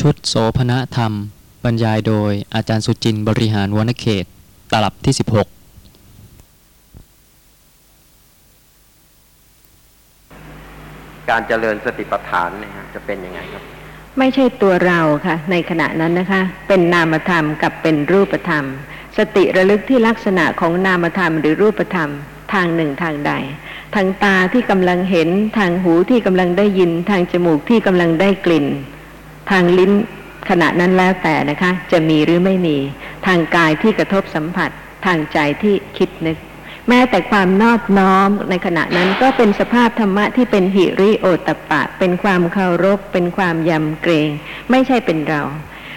ชุดโสภณธรรม บรรยายโดยอาจารย์สุจินต์บริหารวนเขต ตลับที่ 16 การเจริญสติปัฏฐานเนี่ยฮะจะเป็นยังไงครับ ไม่ใช่ตัวเราค่ะ ในขณะนั้นนะคะ เป็นนามธรรมกับเป็นรูปธรรม สติระลึกที่ลักษณะของนามธรรมหรือรูปธรรมทางหนึ่งทางใด ทางตาที่กำลังเห็นทางหูที่กำลังได้ยินทางจมูกที่กำลังได้กลิ่น ทางลิ้นขณะนั้นแล้วแต่นะคะ จะมีหรือไม่มี ทางกายที่กระทบสัมผัส ทางใจที่คิดนึก แม้แต่ความนอบน้อมในขณะนั้นก็เป็นสภาพธรรมะที่เป็นหิริโอตปปะเป็นความเคารพ เป็นความยำเกรง ไม่ใช่เป็นเรา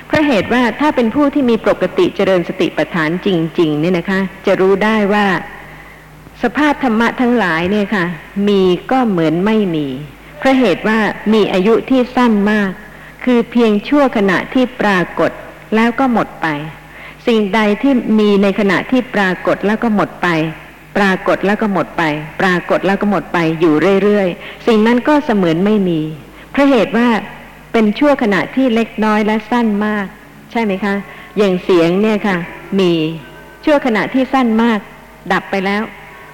เพราะเหตุว่าถ้าเป็นผู้ที่มีปกติเจริญสติปัฏฐานจริง ๆ เนี่ยนะคะ จะรู้ได้ว่า สภาพธรรมะทั้งหลายเนี่ยค่ะ มีก็เหมือนไม่มีเพราะเหตุว่ามีอายุที่สั้นมาก คือเพียงชั่วขณะที่ปรากฏแล้วก็หมดไป สิ่งใดที่มีในขณะที่ปรากฏแล้วก็หมดไป ปรากฏแล้วก็หมดไป ปรากฏแล้วก็หมดไปอยู่เรื่อยๆ สิ่งนั้นก็เสมือนไม่มี เพราะเหตุว่าเป็นชั่วขณะที่เล็กน้อยและสั้นมาก ใช่ไหมคะ อย่างเสียงเนี่ยค่ะ มีชั่วขณะที่สั้นมาก ดับไปแล้ว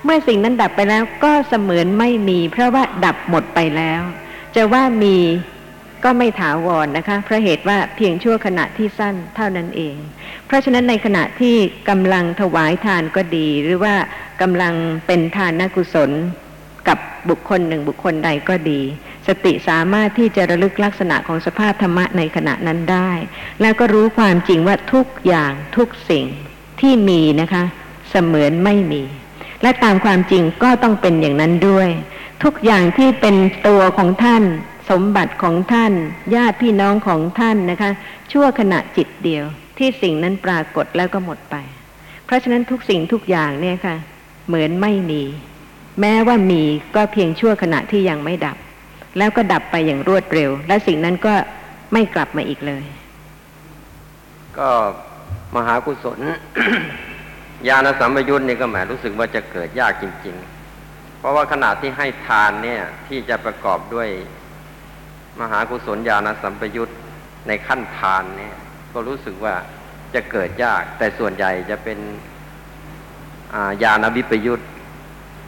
เมื่อสิ่งนั้นดับไปแล้วก็เสมือนไม่มี เพราะว่าดับหมดไปแล้ว จะว่ามี ก็ไม่ถาวรนะคะเพราะเหตุว่าเพียงชั่วขณะที่สั้นเท่านั้นเอง เพราะฉะนั้นในขณะที่กำลังถวายทานก็ดี หรือว่ากำลังเป็นทานกุศลกับบุคคลหนึ่งบุคคลใดก็ดี สติสามารถที่จะระลึกลักษณะของสภาพธรรมะในขณะนั้นได้ แล้วก็รู้ความจริงว่าทุกอย่างทุกสิ่งที่มีนะคะ เสมือนไม่มี และตามความจริงก็ต้องเป็นอย่างนั้นด้วย ทุกอย่างที่เป็นตัวของท่าน สมบัติของท่าน ญาติพี่น้องของท่านนะคะ ชั่วขณะจิตเดียว ที่สิ่งนั้นปรากฏแล้วก็หมดไป เพราะฉะนั้นทุกสิ่งทุกอย่างเนี่ยค่ะ เหมือนไม่มี แม้ว่ามีก็เพียงชั่วขณะที่ยังไม่ดับ แล้วก็ดับไปอย่างรวดเร็ว และสิ่งนั้นก็ไม่กลับมาอีกเลย ก็มหากุศลญาณสัมปยุตนี่ก็หมายรู้สึกว่าจะเกิดยากจริง ๆ เพราะว่าขณะที่ให้ทานเนี่ยที่จะประกอบด้วย มหากุศลญาณสัมปยุตในขั้นทานเนี่ยก็รู้สึกว่าจะเกิดยาก แต่ส่วนใหญ่จะเป็นอ่าญาณวิปยุต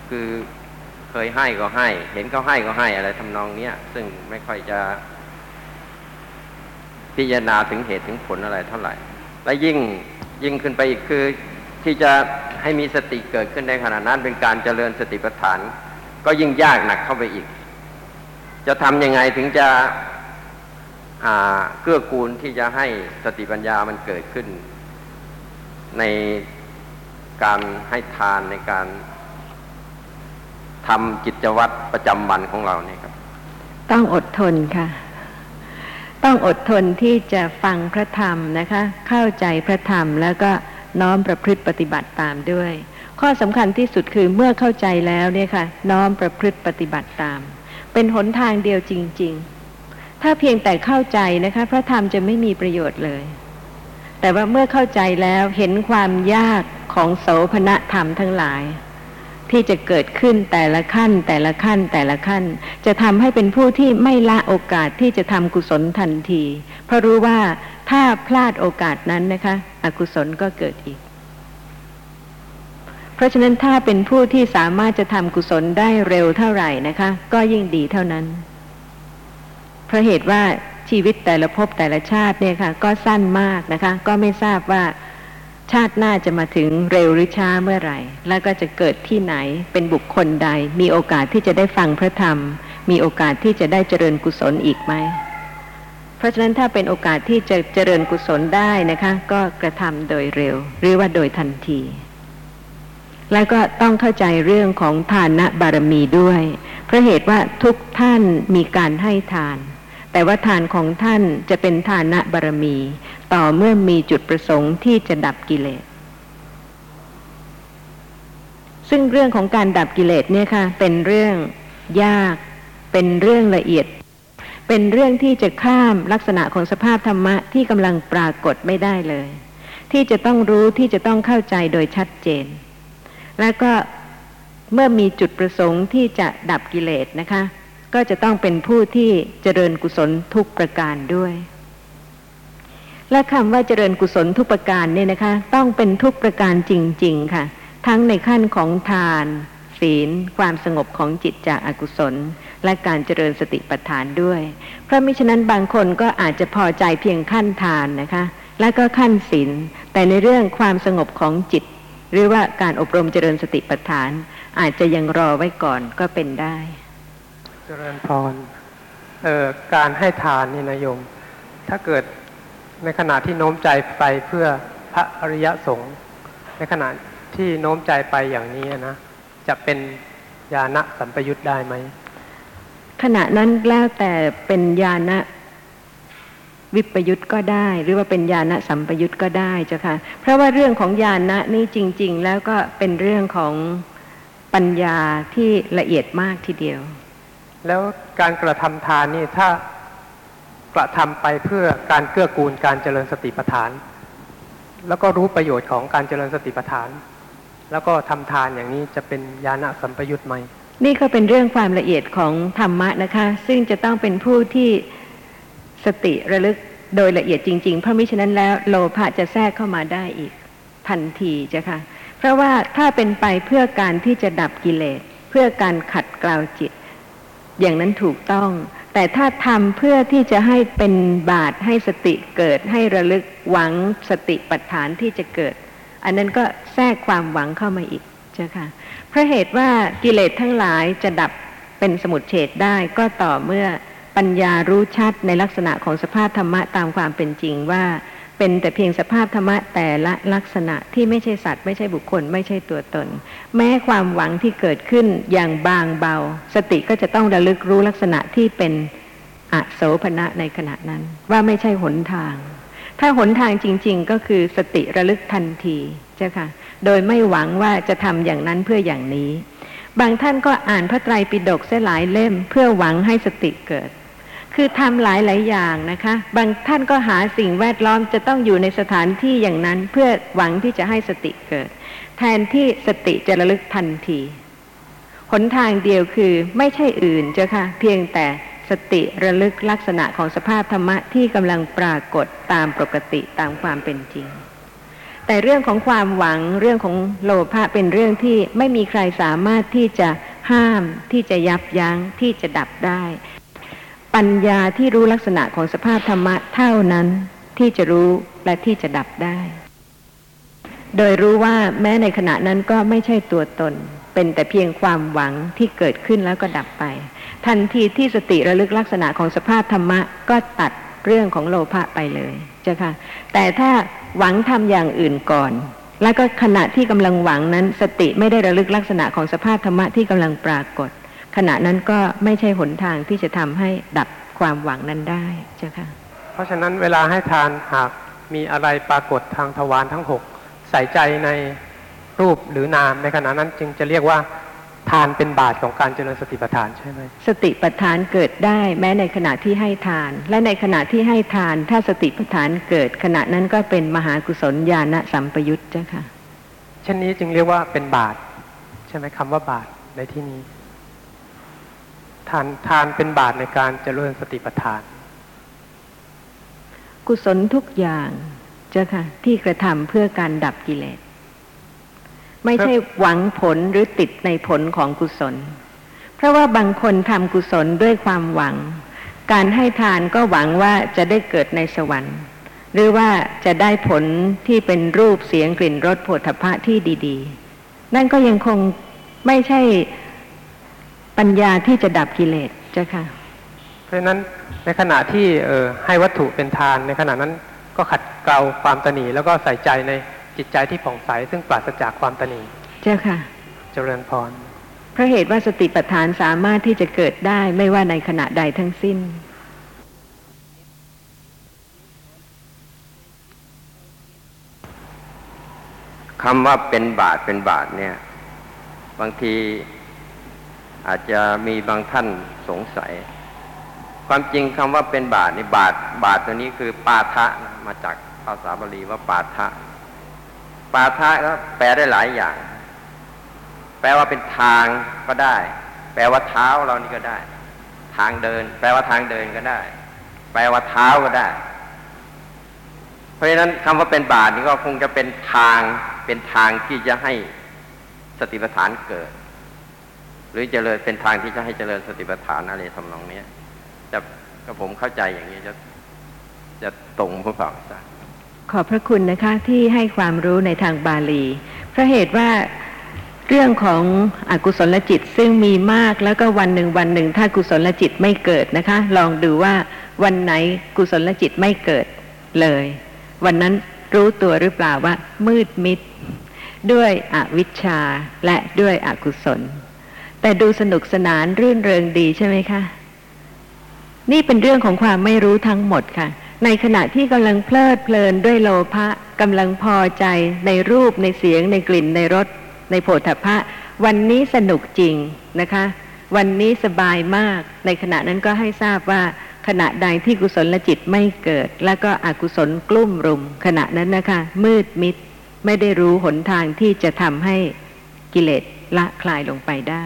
คือเคยให้ก็ให้ เห็นเขาให้ก็ให้อะไรทำนองเนี้ยซึ่งไม่ค่อยจะ พิจารณาถึงเหตุถึงผลอะไรเท่าไหร่ และยิ่งยิ่งขึ้นไปอีกคือที่จะให้มีสติเกิดขึ้นในขณะนั้นเป็นการเจริญสติปัฏฐาน ก็ยิ่งยากหนักเข้าไปอีก จะทำยังไงถึงจะเกื้อกูลที่จะให้สติปัญญามันเกิดขึ้น ในการให้ทานในการทำกิจวัตรประจำวันของเราเนี่ยครับ ต้องอดทนค่ะ ต้องอดทนที่จะฟังพระธรรมนะคะ เข้าใจพระธรรมแล้วก็น้อมประพฤติปฏิบัติตามด้วย ข้อสำคัญที่สุดคือเมื่อเข้าใจแล้วเนี่ยค่ะ น้อมประพฤติปฏิบัติตาม เป็นหนทางเดียวจริง ๆ ถ้าเพียงแต่เข้าใจนะคะ พระธรรมจะไม่มีประโยชน์เลย แต่ว่าเมื่อเข้าใจแล้วเห็นความยากของโสภณธรรมทั้งหลาย ที่จะเกิดขึ้นแต่ละขั้น แต่ละขั้นแต่ละขั้น จะทำให้เป็นผู้ที่ไม่ละโอกาสที่จะทำกุศลทันที เพราะรู้ว่าถ้าพลาดโอกาสนั้นนะคะ อกุศลก็เกิดอีก เพราะฉะนั้นถ้าเป็นผู้ที่สามารถจะทำกุศลได้เร็วเท่าไหร่นะคะ ก็ยิ่งดีเท่านั้น เพราะเหตุว่าชีวิตแต่ละภพแต่ละชาติเนี่ยค่ะ ก็สั้นมากนะคะ ก็ไม่ทราบว่าชาติหน้าจะมาถึงเร็วหรือช้าเมื่อไหร่ แล้วก็จะเกิดที่ไหนเป็นบุคคลใด มีโอกาสที่จะได้ฟังพระธรรม มีโอกาสที่จะได้เจริญกุศลอีกไหม เพราะฉะนั้นถ้าเป็นโอกาสที่จะเจริญกุศลได้นะคะ ก็กระทำโดยเร็ว หรือว่าโดยทันที แล้วก็ต้องเข้าใจเรื่องของทานะบารมีด้วย เพราะเหตุว่าทุกท่านมีการให้ทาน แต่ว่าทานของท่านจะเป็นทานะบารมี ต่อเมื่อมีจุดประสงค์ที่จะดับกิเลส ซึ่งเรื่องของการดับกิเลสเนี่ยค่ะ เป็นเรื่องยาก เป็นเรื่องละเอียด เป็นเรื่องที่จะข้ามลักษณะของสภาพธรรมะที่กำลังปรากฏไม่ได้เลย ที่จะต้องรู้ที่จะต้องเข้าใจโดยชัดเจน แล้วก็เมื่อมีจุดประสงค์ที่จะดับกิเลสนะคะ ก็จะต้องเป็นผู้ที่เจริญกุศลทุกประการด้วย และคำว่าเจริญกุศลทุกประการเนี่ยนะคะ ต้องเป็นทุกประการจริง ๆ ค่ะ ทั้งในขั้นของทาน ศีล ความสงบของจิตจากอากุศล และการเจริญสติปัฏฐานด้วย เพราะมิฉะนั้นบางคนก็อาจจะพอใจเพียงขั้นทานนะคะ และก็ขั้นศีลแต่ในเรื่องความสงบของจิต หรือว่าการอบรมเจริญสติปัฏฐาน อาจจะยังรอไว้ก่อนก็เป็นได้ เจริญพรเอ่อการให้ทานนี่นะโยม ถ้าเกิดในขณะที่โน้มใจไปเพื่อพระอริยสงฆ์ในขณะที่โน้มใจไปอย่างนี้นะจะเป็นญาณสัมปยุตได้ไหมขณะนั้นแล้วแต่เป็นญาณ วิปยุตก็ได้ หรือว่าเป็นญาณสัมปยุตก็ได้เจ้าค่ะ เพราะว่าเรื่องของญาณนี่จริง ๆ แล้วก็เป็นเรื่องของปัญญาที่ละเอียดมากทีเดียว แล้วการกระทำทานนี่ถ้ากระทำไปเพื่อการเกื้อกูลการเจริญสติปัฏฐาน แล้วก็รู้ประโยชน์ของการเจริญสติปัฏฐาน แล้วก็ทำทานอย่างนี้จะเป็นญาณสัมปยุตไหมนี่ก็เป็นเรื่องความละเอียดของธรรมะนะคะ ซึ่งจะต้องเป็นผู้ที่ สติระลึกโดยละเอียดจริง ๆ เพราะมิฉะนั้นแล้วโลภะจะแทรกเข้ามาได้อีก ทันทีจ้ะค่ะ เพราะว่าถ้าเป็นไปเพื่อการที่จะดับกิเลส เพื่อการขัดเกลาจิต อย่างนั้นถูกต้อง แต่ถ้าทำเพื่อที่จะให้เป็นบาตให้สติเกิดให้ระลึกหวังสติปัฏฐานที่จะเกิด อันนั้นก็แทรกความหวังเข้ามาอีกเจ้าค่ะเพราะเหตุว่ากิเลสทั้งหลายจะดับเป็นสมุทเฉดได้ก็ต่อเมื่อ ปัญญารู้ชัดในลักษณะของสภาพธรรมะตามความเป็นจริงว่า เป็นแต่เพียงสภาพธรรมะแต่ละลักษณะที่ไม่ใช่สัตว์ ไม่ใช่บุคคล ไม่ใช่ตัวตน แม้ความหวังที่เกิดขึ้นอย่างบางเบา สติก็จะต้องระลึกรู้ลักษณะที่เป็นอโสภณะในขณะนั้น ว่าไม่ใช่หนทาง ถ้าหนทางจริง ๆ ก็คือสติระลึกทันทีเจ้าค่ะ โดยไม่หวังว่าจะทำอย่างนั้นเพื่ออย่างนี้ บางท่านก็อ่านพระไตรปิฎกเสียหลายเล่ม เพื่อหวังให้สติเกิด คือทำหลายหลายอย่างนะคะ บางท่านก็หาสิ่งแวดล้อมจะต้องอยู่ในสถานที่อย่างนั้นเพื่อหวังที่จะให้สติเกิด แทนที่สติจะระลึกทันทีหนทางเดียวคือไม่ใช่อื่นเจ้าค่ะ เพียงแต่สติระลึกลักษณะของสภาพธรรมะที่กำลังปรากฏตามปกติตามความเป็นจริง แต่เรื่องของความหวังเรื่องของโลภะเป็นเรื่องที่ไม่มีใครสามารถที่จะห้ามที่จะยับยั้งที่จะดับได้ ปัญญาที่รู้ลักษณะของสภาพธรรมะเท่านั้นที่จะรู้และที่จะดับได้ โดยรู้ว่าแม้ในขณะนั้นก็ไม่ใช่ตัวตน เป็นแต่เพียงความหวังที่เกิดขึ้นแล้วก็ดับไป ทันทีที่สติระลึกลักษณะของสภาพธรรมะก็ตัดเรื่องของโลภะไปเลยเจ้าค่ะ แต่ถ้าหวังทำอย่างอื่นก่อน แล้วก็ขณะที่กำลังหวังนั้น สติไม่ได้ระลึกลักษณะของสภาพธรรมะที่กำลังปรากฏ ขณะนั้นก็ไม่ใช่หนทางที่จะทำให้ดับความหวังนั้นได้เจ้าค่ะเพราะฉะนั้นเวลาให้ทานหากมีอะไรปรากฏทางทวารทั้งหกใส่ใจในรูปหรือนามในขณะนั้นจึงจะเรียกว่าทานเป็นบาตของการเจริญสติปัฏฐานใช่ไหมสติปัฏฐานเกิดได้แม้ในขณะที่ให้ทาน และในขณะที่ให้ทาน ถ้าสติปัฏฐานเกิดขณะนั้นก็เป็นมหากุศลญาณสัมปยุตเจ้าค่ะเช่นนี้จึงเรียกว่าเป็นบาตใช่ไหมคำว่าบาตในที่นี้ ทานทานเป็นบาตรในการเจริญสติปัฏฐาน กุศลทุกอย่างเจ้าค่ะ ที่กระทำเพื่อการดับกิเลส ไม่ใช่หวังผลหรือติดในผลของกุศล เพราะว่าบางคนทำกุศลด้วยความหวัง การให้ทานก็หวังว่าจะได้เกิดในสวรรค์ หรือว่าจะได้ผลที่เป็นรูปเสียงกลิ่นรสโผฏฐัพพะที่ดี ๆ นั่นก็ยังคงไม่ใช่ ปัญญาที่จะดับกิเลสเจ้าค่ะ เพราะฉะนั้นในขณะที่เอ่อให้วัตถุเป็นทานในขณะนั้นก็ขัดเกลาความตนีแล้วก็ใส่ใจในจิตใจที่ผ่องใสซึ่งปราศจากความตนีเจ้าค่ะ เจริญพรเพราะเหตุว่าสติปัฏฐานสามารถที่จะเกิดได้ไม่ว่าในขณะใดทั้งสิ้นคำว่าเป็นบาทเป็นบาทเนี่ย บางที อาจจะมีบางท่านสงสัย ความจริงคำว่าเป็นบาทนี่บาทบาทตัวนี้คือปาทะนะมาจากภาษาบาลีว่าปาทะปาทะก็แปลได้หลายอย่าง แปลว่าเป็นทางก็ได้ แปลว่าเท้าเรานี่ก็ได้ ทางเดิน แปลว่าทางเดินก็ได้ แปลว่าเท้าก็ได้ เพราะฉะนั้นคำว่าเป็นบาตรนี่ก็คงจะเป็นทางเป็นทางที่จะให้สติปัฏฐานเกิด หรือเจริญเป็นทางที่จะให้เจริญสติปัฏฐานอะไรทำนองเนี้ยจะก็ผมเข้าใจอย่างนี้จะจะตรงผู้ฟังทราบขอบพระคุณนะคะที่ให้ความรู้ในทางบาลี เพราะเหตุว่าเรื่องของอกุศลจิตซึ่งมีมากแล้วก็วันหนึ่งวันหนึ่ง ถ้ากุศลจิตไม่เกิดนะคะ ลองดูว่าวันไหนกุศลจิตไม่เกิดเลย วันนั้นรู้ตัวหรือเปล่าว่า มืดมิด ด้วยอวิชชาและด้วยอกุศล แต่ดูสนุกสนานรื่นเริงดีใช่ไหมคะ นี่เป็นเรื่องของความไม่รู้ทั้งหมดค่ะ ในขณะที่กำลังเพลิดเพลินด้วยโลภะกำลังพอใจในรูปในเสียง ในกลิ่นในรสในโผฏฐัพพะวันนี้สนุกจริงนะคะ วันนี้สบายมาก ในขณะนั้นก็ให้ทราบว่าขณะใดที่กุศลจิตไม่เกิด แล้วก็อกุศลกลุ่มรุม ขณะนั้นนะคะ มืดมิดไม่ได้รู้หนทางที่จะทำให้กิเลสละคลายลงไปได้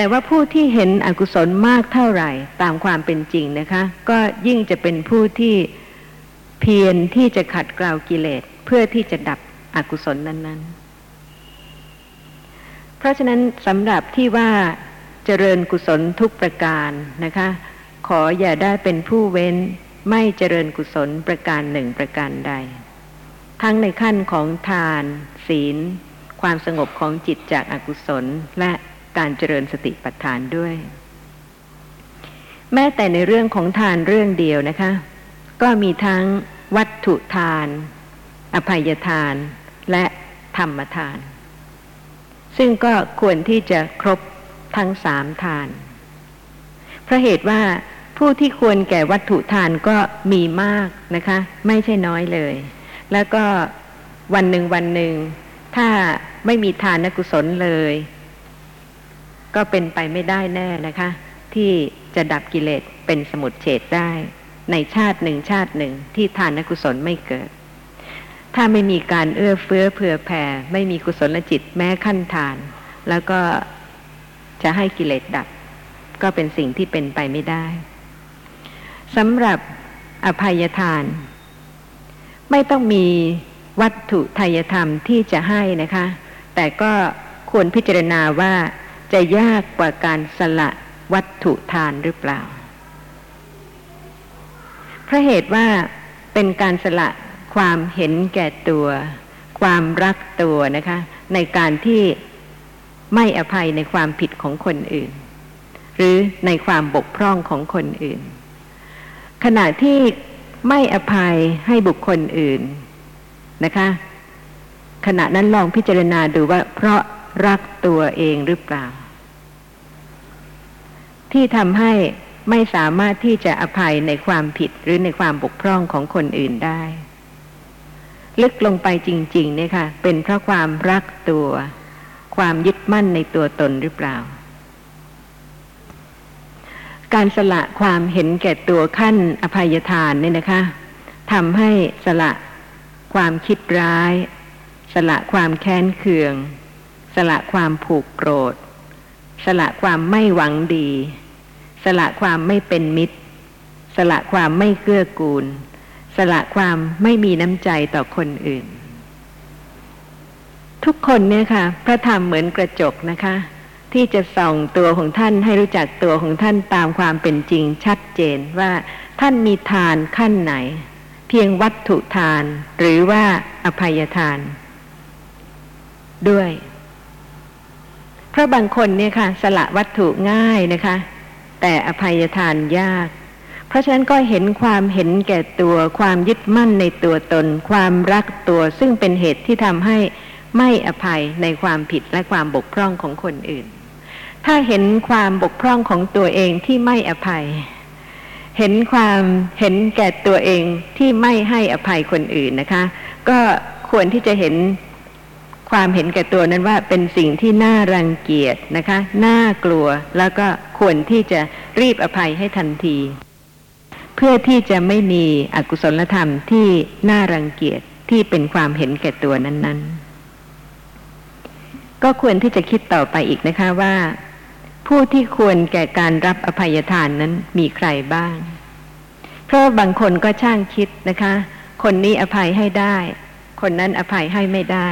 แต่ว่าผู้ที่เห็นอกุศลมากเท่าไหร่ตามความเป็นจริงนะคะ ก็ยิ่งจะเป็นผู้ที่เพียรที่จะขัดเกลากิเลสเพื่อที่จะดับอกุศลนั้น ๆ เพราะฉะนั้นสำหรับที่ว่าเจริญกุศลทุกประการนะคะ ขออย่าได้เป็นผู้เว้นไม่เจริญกุศลประการหนึ่งประการใด ทั้งในขั้นของทาน ศีล ความสงบของจิตจากอากุศลและ การเจริญสติปัฏฐานด้วย แม้แต่ในเรื่องของทานเรื่องเดียวนะคะ ก็มีทั้งวัตถุทาน อภัยทาน และธรรมทาน ซึ่งก็ควรที่จะครบทั้งสามทาน เพราะเหตุว่าผู้ที่ควรแก่วัตถุทานก็มีมากนะคะ ไม่ใช่น้อยเลย แล้วก็วันหนึ่งวันหนึ่ง ถ้าไม่มีทานกุศลเลย ก็เป็นไปไม่ได้แน่นะคะ ที่จะดับกิเลสเป็นสมุดเฉดได้ ในชาติหนึ่งชาติหนึ่งที่ทานกุศลไม่เกิด ถ้าไม่มีการเอื้อเฟื้อเผื่อแผ่ ไม่มีกุศลจิตแม้ขั้นทาน แล้วก็จะให้กิเลสดับ ก็เป็นสิ่งที่เป็นไปไม่ได้สำหรับอภัยทาน ไม่ต้องมีวัตถุทายธรรมที่จะให้นะคะ แต่ก็ควรพิจารณาว่า จะยากกว่าการสละวัตถุทานหรือเปล่า เพราะเหตุว่าเป็นการสละความเห็นแก่ตัว ความรักตัวนะคะ ในการที่ไม่อภัยในความผิดของคนอื่น หรือในความบกพร่องของคนอื่น ขณะที่ไม่อภัยให้บุคคลอื่นนะคะ ขณะนั้นลองพิจารณาดูว่าเพราะรักตัวเองหรือเปล่า ที่ทำให้ไม่สามารถที่จะอภัยในความผิดหรือในความบกพร่องของคนอื่นได้ ลึกลงไปจริงๆเนี่ยค่ะ เป็นเพราะความรักตัว ความยึดมั่นในตัวตนหรือเปล่า การสละความเห็นแก่ตัวขั้นอภัยทานเนี่ยนะคะทำให้สละความคิดร้าย สละความแค้นเคือง สละความผูกโกรธ สละความไม่หวังดี สละความไม่เป็นมิตร สละความไม่เกื้อกูล สละความไม่มีน้ำใจต่อคนอื่น ทุกคนเนี่ยค่ะ พระธรรมเหมือนกระจกนะคะ ที่จะส่องตัวของท่านให้รู้จักตัวของท่านตามความเป็นจริงชัดเจนว่าท่านมีทานขั้นไหน เพียงวัตถุทานหรือว่าอภัยทาน ด้วย เพราะบางคนเนี่ยค่ะ สละวัตถุง่ายนะคะ แต่อภัยทานยาก เพราะฉะนั้นก็เห็นความเห็นแก่ตัวความยึดมั่นในตัวตน ความรักตัวซึ่งเป็นเหตุที่ทำให้ไม่อภัยในความผิดและความบกพร่องของคนอื่น ถ้าเห็นความบกพร่องของตัวเองที่ไม่อภัย เห็นความเห็นแก่ตัวเองที่ไม่ให้อภัยคนอื่นนะคะ ก็ควรที่จะเห็น ความเห็นแก่ตัวนั้นว่าเป็นสิ่งที่น่ารังเกียจนะคะ น่ากลัวแล้วก็ควรที่จะรีบอภัยให้ทันที เพื่อที่จะไม่มีอกุศลธรรมที่น่ารังเกียจที่เป็นความเห็นแก่ตัวนั้น ๆ ก็ควรที่จะคิดต่อไปอีกนะคะว่า ผู้ที่ควรแก่การรับอภัยทานนั้นมีใครบ้าง เพราะบางคนก็ช่างคิดนะคะ คนนี้อภัยให้ได้ คนนั้นอภัยให้ไม่ได้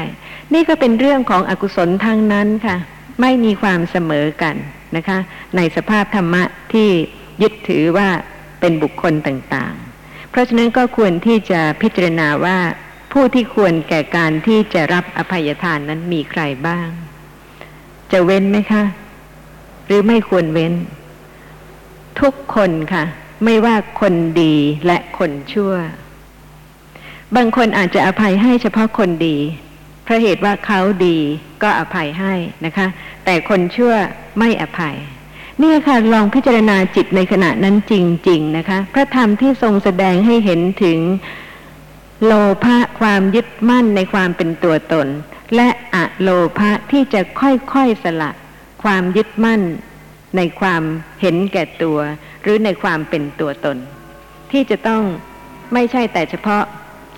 นี่ก็เป็นเรื่องของอกุศลทางนั้นค่ะ ไม่มีความเสมอกันนะคะ ในสภาพธรรมะที่ยึดถือว่าเป็นบุคคลต่างๆ เพราะฉะนั้นก็ควรที่จะพิจารณาว่าผู้ที่ควรแก่การที่จะรับอภัยทานนั้นมีใครบ้าง จะเว้นไหมคะ หรือไม่ควรเว้น ทุกคนค่ะ ไม่ว่าคนดีและคนชั่ว บางคนอาจจะอภัยให้เฉพาะคนดี เพราะเหตุว่าเขาดีก็อภัยให้นะคะ แต่คนชั่วไม่อภัยเนี่ยค่ะลองพิจารณาจิตในขณะนั้นจริง ๆ นะคะ พระธรรมที่ทรงแสดงให้เห็นถึงโลภะความยึดมั่นในความเป็นตัวตน และอะโลภะที่จะค่อยๆสละ ความยึดมั่น ในความเห็นแก่ตัว หรือในความเป็นตัวตน ที่จะต้องไม่ใช่แต่เฉพาะ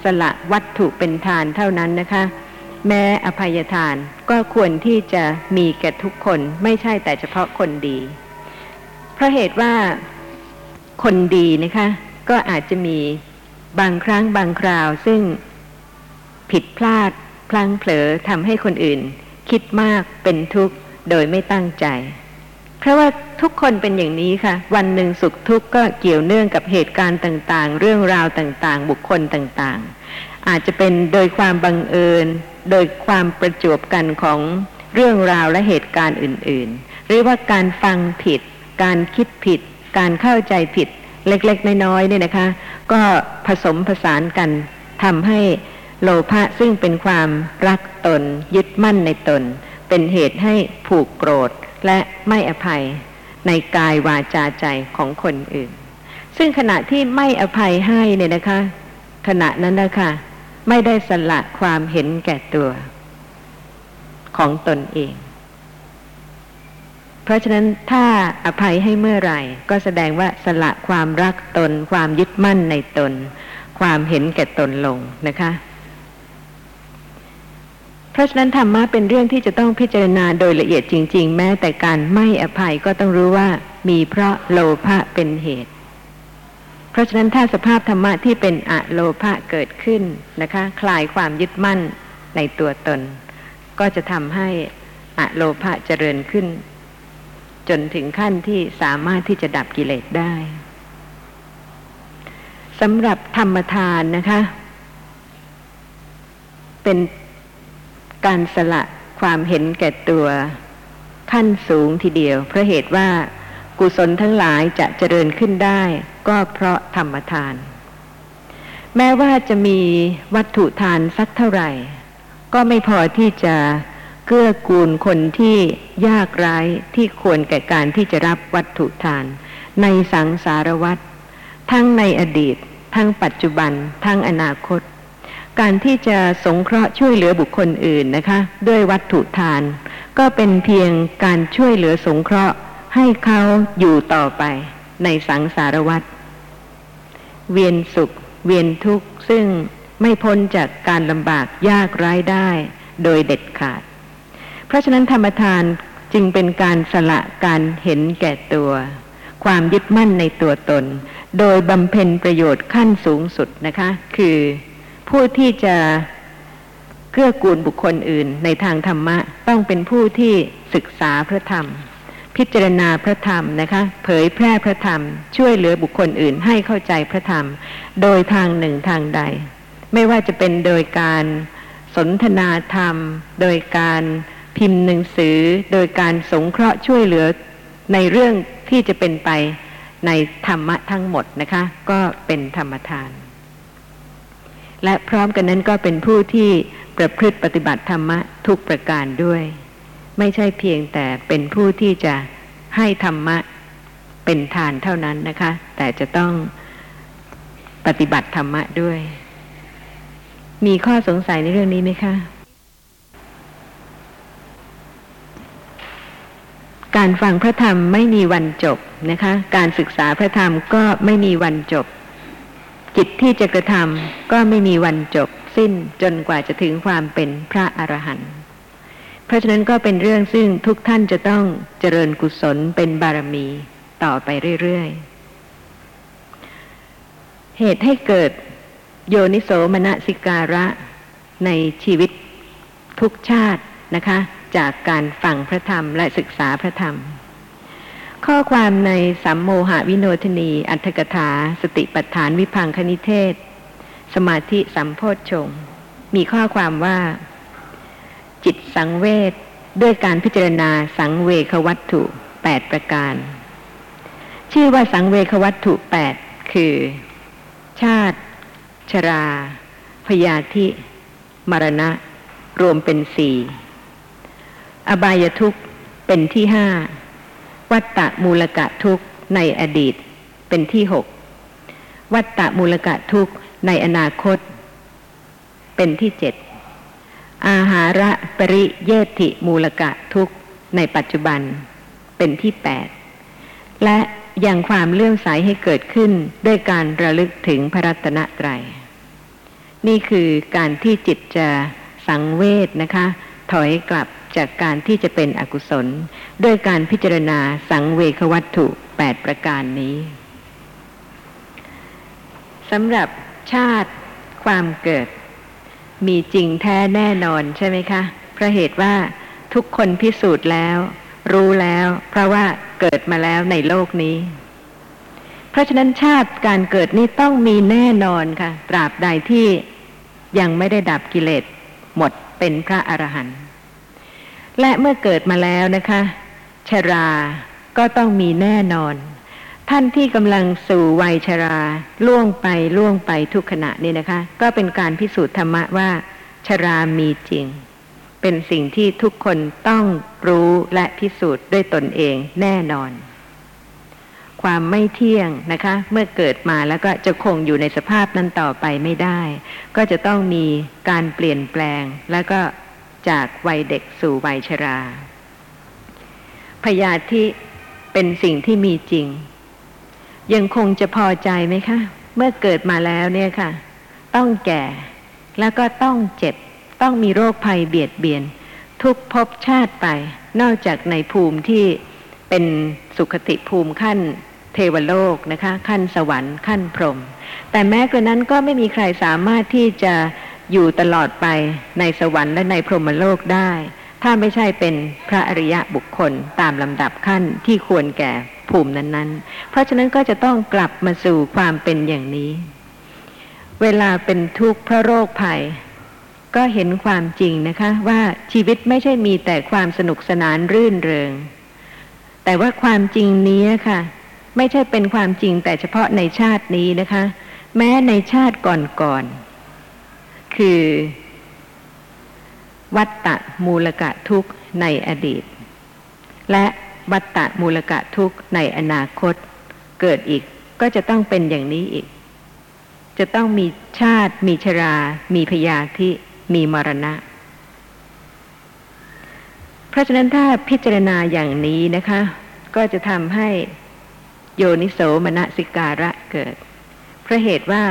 สละวัตถุเป็นทานเท่านั้นนะคะ แม้อภัยทานก็ควรที่จะมีแก่ทุกคนไม่ใช่แต่เฉพาะคนดี เพราะเหตุว่าคนดีนะคะ ก็อาจจะมีบางครั้งบางคราวซึ่งผิดพลาดพลั้งเผลอทำให้คนอื่น คิดมากเป็นทุกข์โดยไม่ตั้งใจ เพราะว่าทุกคนเป็นอย่างนี้ค่ะ วันหนึ่งสุขทุกข์ก็เกี่ยวเนื่องกับเหตุการณ์ต่างๆ เรื่องราวต่างๆ บุคคลต่างๆ อาจจะเป็นโดยความบังเอิญ โดยความประจวบกันของเรื่องราวและเหตุการณ์อื่นๆ หรือว่าการฟังผิด การคิดผิด การเข้าใจผิด เล็กๆ น้อยๆเนี่ยนะคะ ก็ผสมผสานกันทำให้โลภะซึ่งเป็นความรักตน ยึดมั่นในตน เป็นเหตุให้ผูกโกรธ และไม่อภัยในกายวาจาใจของคนอื่น ซึ่งขณะที่ไม่อภัยให้เนี่ยนะคะ ขณะนั้นนะคะไม่ได้สละความเห็นแก่ตัว ของตนเอง เพราะฉะนั้นถ้าอภัยให้เมื่อไหร่ ก็แสดงว่าสละความรักตน ความยึดมั่นในตน ความเห็นแก่ตนลงนะคะ ราะฉะนั้นธรรมะเป็นเรื่องที่จะต้องพิจารณาโดยละเอียดจริง ๆ แม้แต่การไม่อภัยก็ต้องรู้ว่ามีเพราะโลภะเป็นเหตุ เพราะฉะนั้นถ้าสภาพธรรมะที่เป็นอะโลภะเกิดขึ้นนะคะ คลายความยึดมั่นในตัวตน ก็จะทำให้อะโลภะเจริญขึ้น จนถึงขั้นที่สามารถที่จะดับกิเลสได้สำหรับธรรมทานนะคะ เป็น การสละความเห็นแก่ตัว ขั้นสูงทีเดียว เพราะเหตุว่ากุศลทั้งหลายจะเจริญขึ้นได้ ก็เพราะธรรมทาน แม้ว่าจะมีวัตถุทานสักเท่าไหร่ ก็ไม่พอที่จะเกื้อกูลคนที่ยากไร้ที่ควรแก่การที่จะรับวัตถุทาน ในสังสารวัตรทั้งในอดีต ทั้งปัจจุบัน ทั้งอนาคต การที่จะสงเคราะห์ช่วยเหลือบุคคลอื่นนะคะ ด้วยวัตถุทาน ก็เป็นเพียงการช่วยเหลือสงเคราะห์ให้เขาอยู่ต่อไปในสังสารวัตรเวียนสุข เวียนทุกข์ ซึ่งไม่พ้นจากการลำบากยากไร้ได้โดยเด็ดขาด เพราะฉะนั้นธรรมทานจึงเป็นการสละการเห็นแก่ตัว ความยึดมั่นในตัวตน โดยบำเพ็ญประโยชน์ขั้นสูงสุดนะคะ คือ ผู้ที่จะเกื้อกูลบุคคลอื่นในทางธรรมะ ต้องเป็นผู้ที่ศึกษาพระธรรม พิจารณาพระธรรมนะคะ เผยแพร่พระธรรม ช่วยเหลือบุคคลอื่นให้เข้าใจพระธรรม โดยทางหนึ่งทางใด ไม่ว่าจะเป็นโดยการสนทนาธรรม โดยการพิมพ์หนังสือ โดยการสงเคราะห์ช่วยเหลือในเรื่องที่จะเป็นไปในธรรมะทั้งหมดนะคะ ก็เป็นธรรมทาน และพร้อมกันนั้นก็เป็นผู้ที่ประพฤติปฏิบัติธรรมะทุกประการด้วย ไม่ใช่เพียงแต่เป็นผู้ที่จะให้ธรรมะเป็นทานเท่านั้นนะคะ แต่จะต้องปฏิบัติธรรมะด้วย มีข้อสงสัยในเรื่องนี้ไหมคะ การฟังพระธรรมไม่มีวันจบนะคะ การศึกษาพระธรรมก็ไม่มีวันจบ จิตที่จะกระทำก็ไม่มีวันจบสิ้นจนกว่าจะถึงความเป็นพระอรหันต์เพราะฉะนั้นก็เป็นเรื่องซึ่งทุกท่านจะต้องเจริญกุศลเป็นบารมีต่อไปเรื่อยๆ เหตุให้เกิดโยนิโสมนสิการะในชีวิตทุกชาตินะคะ จากการฟังพระธรรมและศึกษาพระธรรม ข้อความในสัมโมหวิโนทนี อัตถกถา สติปัฏฐานวิพังคณิเทศ สมาธิสัมโพชฌงมีข้อความว่า จิตสังเวชด้วยการพิจารณาสังเวควัตถุแปดประการ ชื่อว่าสังเวควัตถุแปดคือ ชาติ ชรา พยาธิ มรณะ รวมเป็นสี่อบายทุกข์เป็นที่ห้า วัตตะมูลกะทุกข์ในอดีต เป็นที่หกวัตตะมูลกะทุกข์ในอนาคต เป็นที่เจ็ดอาหาระปริเยติมูลกะทุกข์ในปัจจุบัน เป็นที่แปดและยังความเลื่อมใสให้เกิดขึ้นด้วยการระลึกถึงพระรัตนตรัย นี่คือการที่จิตจะสังเวชนะคะ ถอยกลับ จากการที่จะเป็นอกุศล ด้วยการพิจารณาสังเวควัตถุแปดประการนี้สำหรับชาติความเกิด มีจริงแท้แน่นอนใช่ไหมคะ เพราะเหตุว่าทุกคนพิสูจน์แล้ว รู้แล้ว เพราะว่าเกิดมาแล้วในโลกนี้ เพราะฉะนั้นชาติการเกิดนี้ต้องมีแน่นอนค่ะ ตราบใดที่ยังไม่ได้ดับกิเลสหมดเป็นพระอรหันต์ และเมื่อเกิดมาแล้วนะคะ ชราก็ต้องมีแน่นอน ท่านที่กำลังสู่วัยชราล่วงไปล่วงไปทุกขณะนี่นะคะ ก็เป็นการพิสูจน์ธรรมะว่า ชรามีจริง เป็นสิ่งที่ทุกคนต้องรู้และพิสูจน์ด้วยตนเองแน่นอน ความไม่เที่ยงนะคะ เมื่อเกิดมาแล้วก็จะคงอยู่ในสภาพนั้นต่อไปไม่ได้ ก็จะต้องมีการเปลี่ยนแปลงแล้วก็ จากวัยเด็กสู่วัยชรา พยาธิเป็นสิ่งที่มีจริง ยังคงจะพอใจไหมคะ เมื่อเกิดมาแล้วเนี่ยค่ะ ต้องแก่แล้วก็ต้องเจ็บ ต้องมีโรคภัยเบียดเบียน ทุกภพชาติไป นอกจากในภูมิที่เป็นสุขติภูมิขั้นเทวโลกนะคะ ขั้นสวรรค์ขั้นพรหมแต่แม้กระนั้นก็ไม่มีใครสามารถที่จะ อยู่ตลอดไปในสวรรค์และในพรหมโลกได้ ถ้าไม่ใช่เป็นพระอริยะบุคคลตามลำดับขั้นที่ควรแก่ภูมินั้นๆ เพราะฉะนั้นก็จะต้องกลับมาสู่ความเป็นอย่างนี้ เวลาเป็นทุกข์เพราะโรคภัย ก็เห็นความจริงนะคะว่าชีวิตไม่ใช่มีแต่ความสนุกสนานรื่นเริง แต่ว่าความจริงนี้ค่ะ ไม่ใช่เป็นความจริงแต่เฉพาะในชาตินี้นะคะ แม้ในชาติก่อนๆ คือ วัตตะมูลกะทุกข์ในอดีต และวัตตะมูลกะทุกข์ในอนาคต เกิดอีกก็จะต้องเป็นอย่างนี้อีก จะต้องมีชาติ มีชรา มีพยาธิมีมรณะ เพราะฉะนั้นถ้าพิจารณาอย่างนี้นะคะ ก็จะทำให้โยนิโสมนสิการะเกิดเพราะเหตุว่า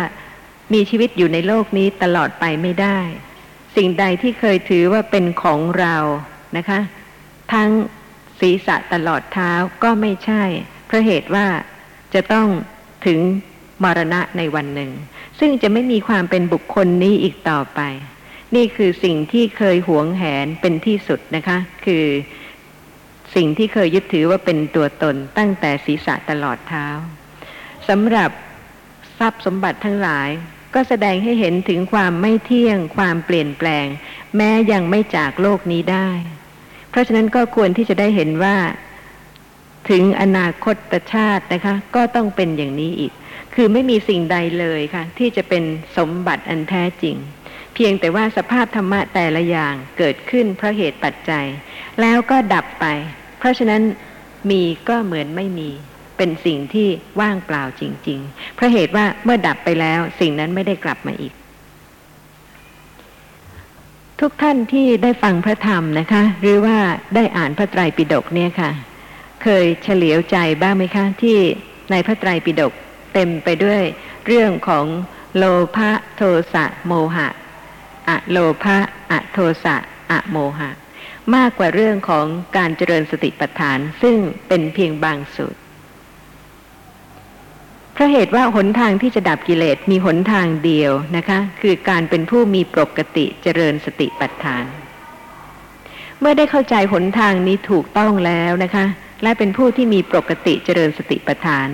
มีชีวิตอยู่ในโลกนี้ตลอดไปไม่ได้ สิ่งใดที่เคยถือว่าเป็นของเรานะคะ ทั้งศีรษะตลอดเท้าก็ไม่ใช่ เพราะเหตุว่าจะต้องถึงมรณะในวันหนึ่ง ซึ่งจะไม่มีความเป็นบุคคลนี้อีกต่อไป นี่คือสิ่งที่เคยหวงแหนเป็นที่สุดนะคะ คือสิ่งที่เคยยึดถือว่าเป็นตัวตนตั้งแต่ศีรษะตลอดเท้าสำหรับทรัพย์สมบัติทั้งหลาย ก็แสดงให้เห็นถึงความไม่เที่ยง ความเปลี่ยนแปลง แม้ยังไม่จากโลกนี้ได้ เพราะฉะนั้นก็ควรที่จะได้เห็นว่า ถึงอนาคตชาตินะคะ ก็ต้องเป็นอย่างนี้อีก คือไม่มีสิ่งใดเลยค่ะ ที่จะเป็นสมบัติอันแท้จริง เพียงแต่ว่าสภาพธรรมะแต่ละอย่างเกิดขึ้นเพราะเหตุปัจจัย แล้วก็ดับไป เพราะฉะนั้นมีก็เหมือนไม่มี เป็นสิ่งที่ว่างเปล่าจริง ๆ เพราะเหตุว่าเมื่อดับไปแล้วสิ่งนั้นไม่ได้กลับมาอีก ทุกท่านที่ได้ฟังพระธรรมนะคะ หรือว่าได้อ่านพระไตรปิฎกเนี่ยค่ะ เคยเฉลียวใจบ้างไหมคะ ที่ในพระไตรปิฎกเต็มไปด้วยเรื่องของโลภะโทสะโมหะอะโลภะอะโทสะอะโมหะ มากกว่าเรื่องของการเจริญสติปัฏฐาน ซึ่งเป็นเพียงบางสูตร เพราะเหตุว่าหนทางที่จะดับกิเลสมีหนทางเดียวนะคะ คือการเป็นผู้มีปกติเจริญสติปัฏฐาน เมื่อได้เข้าใจหนทางนี้ถูกต้องแล้วนะคะ และเป็นผู้ที่มีปกติเจริญสติปัฏฐาน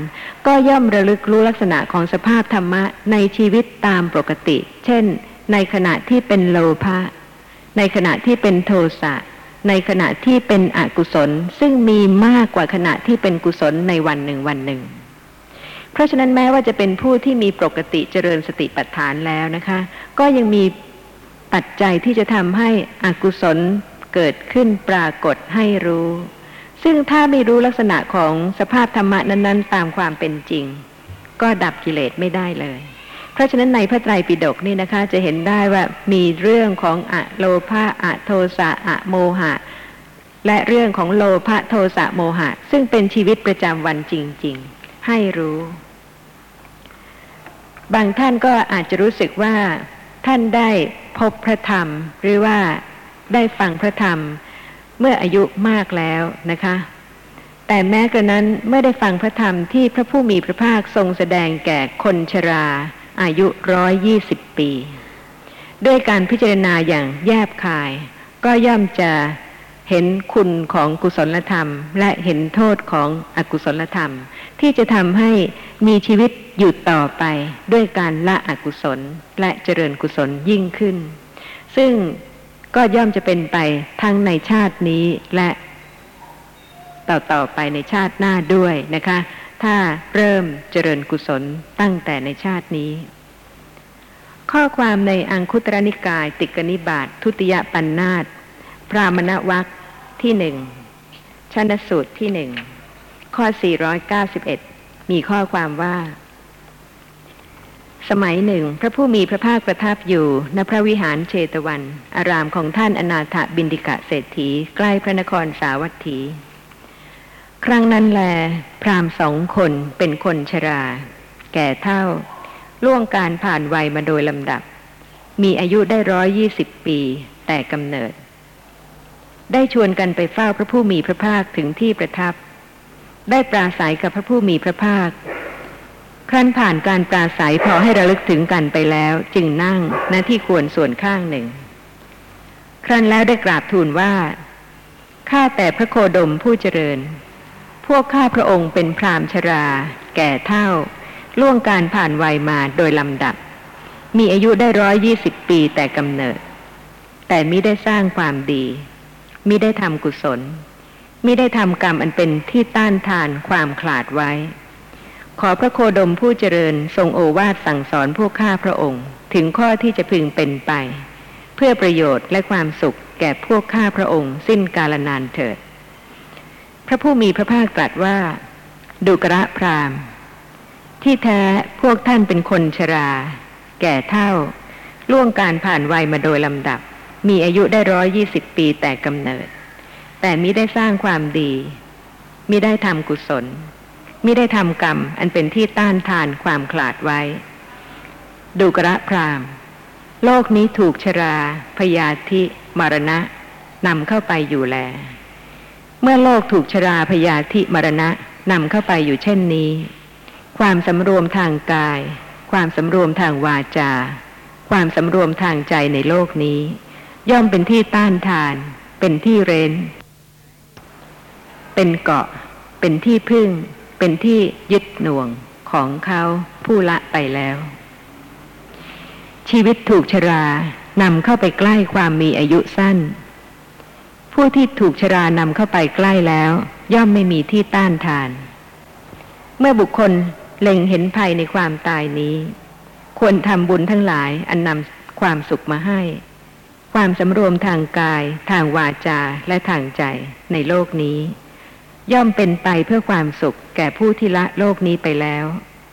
ก็ย่อมระลึกรู้ลักษณะของสภาพธรรมะในชีวิตตามปกติ เช่น ในขณะที่เป็นโลภะในขณะที่เป็นโทสะในขณะที่เป็นอกุศลซึ่งมีมากกว่าขณะที่เป็นกุศลในวันหนึ่งวันหนึ่ง เพราะฉะนั้นแม้ว่าจะเป็นผู้ที่มีปกติเจริญสติปัฏฐานแล้วนะคะ ก็ยังมีปัจจัยที่จะทำให้อกุศลเกิดขึ้นปรากฏให้รู้ ซึ่งถ้าไม่รู้ลักษณะของสภาพธรรมะนั้น ๆ ตามความเป็นจริง ก็ดับกิเลสไม่ได้เลย เพราะฉะนั้นในพระไตรปิฎกนี่นะคะ จะเห็นได้ว่ามีเรื่องของอะโลภะอะโทสะอะโมหะ และเรื่องของโลภะโทสะโมหะ ซึ่งเป็นชีวิตประจำวันจริง ๆ ให้รู้ บางท่านก็อาจจะรู้สึกว่าท่านได้พบพระธรรม หรือว่าได้ฟังพระธรรม เมื่ออายุมากแล้วนะคะ แต่แม้กระนั้นเมื่อได้ฟังพระธรรมที่พระผู้มีพระภาคทรงแสดงแก่คนชราอายุร้อยยี่สิบปี ด้วยการพิจารณาอย่างแยบคาย ก็ย่อมจะเห็นคุณของกุศลธรรม และเห็นโทษของอกุศลธรรม ที่จะทำให้มีชีวิตอยู่ต่อไปด้วยการละอกุศลและเจริญกุศลยิ่งขึ้น ซึ่งก็ย่อมจะเป็นไปทั้งในชาตินี้และต่อต่อไปในชาติหน้าด้วยนะคะ ถ้าเริ่มเจริญกุศลตั้งแต่ในชาตินี้ ข้อความในอังคุตรนิกาย ติกนิบาตทุติยปันนาตพรามณวัคที่หนึ่งชนสูตรที่หนึ่ง ข้อ 491 มีข้อความว่า สมัยหนึ่ง พระผู้มีพระภาคประทับอยู่ณพระวิหารเชตวัน อารามของท่านอนาถบินดิกะเศรษฐีใกล้พระนครสาวัตถี ครั้งนั้นแล พราหมณ์สองคนเป็นคนชรา แก่เท่า ล่วงการผ่านวัยมาโดยลำดับ มีอายุได้ร้อยยี่สิบปี แต่กำเนิดได้ชวนกันไปเฝ้าพระผู้มีพระภาคถึงที่ประทับ ได้ปราศัยกับพระผู้มีพระภาค ครั้นผ่านการปราศัยพอให้ระลึกถึงกันไปแล้ว จึงนั่งณที่ควรส่วนข้างหนึ่ง ครั้นแล้วได้กราบทูลว่าข้าแต่พระโคดมผู้เจริญ พวกข้าพระองค์เป็นพรามชรา แก่เท่า ล่วงการผ่านวัยมาโดยลำดับ มีอายุได้ร้อยยี่สิบปีแต่กำเนิด แต่มิได้สร้างความดีมิได้ทำกุศล มิได้ทำกรรมอันเป็นที่ต้านทานความขลาดไว้ ขอพระโคดมผู้เจริญทรงโอวาทสั่งสอนพวกข้าพระองค์ ถึงข้อที่จะพึงเป็นไป เพื่อประโยชน์และความสุขแก่พวกข้าพระองค์ สิ้นกาลนานเถิด พระผู้มีพระภาคตรัสว่า ดุกระพรามที่แท้พวกท่านเป็นคนชรา แก่เท่า ล่วงการผ่านวัยมาโดยลำดับ มีอายุได้ร้อยยี่สิบปีแต่กำเนิด แต่มิได้สร้างความดีมิได้ทำกุศลมิได้ทำกรรม อันเป็นที่ต้านทานความขลาดไว้ดูกระพราม โลกนี้ถูกชรา พยาธิมรณะนำเข้าไปอยู่แล เมื่อโลกถูกชราพยาธิมรณะนำเข้าไปอยู่เช่นนี้ ความสำรวมทางกาย ความสำรวมทางวาจา ความสำรวมทางใจในโลกนี้ ย่อมเป็นที่ต้านทาน เป็นที่เร้น เป็นเกาะ เป็นที่พึ่ง เป็นที่ยึดหน่วงของเขาผู้ละไปแล้ว ชีวิตถูกชรานำเข้าไปใกล้ความมีอายุสั้น ผู้ที่ถูกชรานำเข้าไปใกล้แล้ว ย่อมไม่มีที่ต้านทาน เมื่อบุคคลเล็งเห็นภัยในความตายนี้ ควรทำบุญทั้งหลายอันนำความสุขมาให้ ความสำรวมทางกาย ทางวาจาและทางใจในโลกนี้ ย่อมเป็นไปเพื่อความสุขแก่ผู้ที่ละโลกนี้ไปแล้ว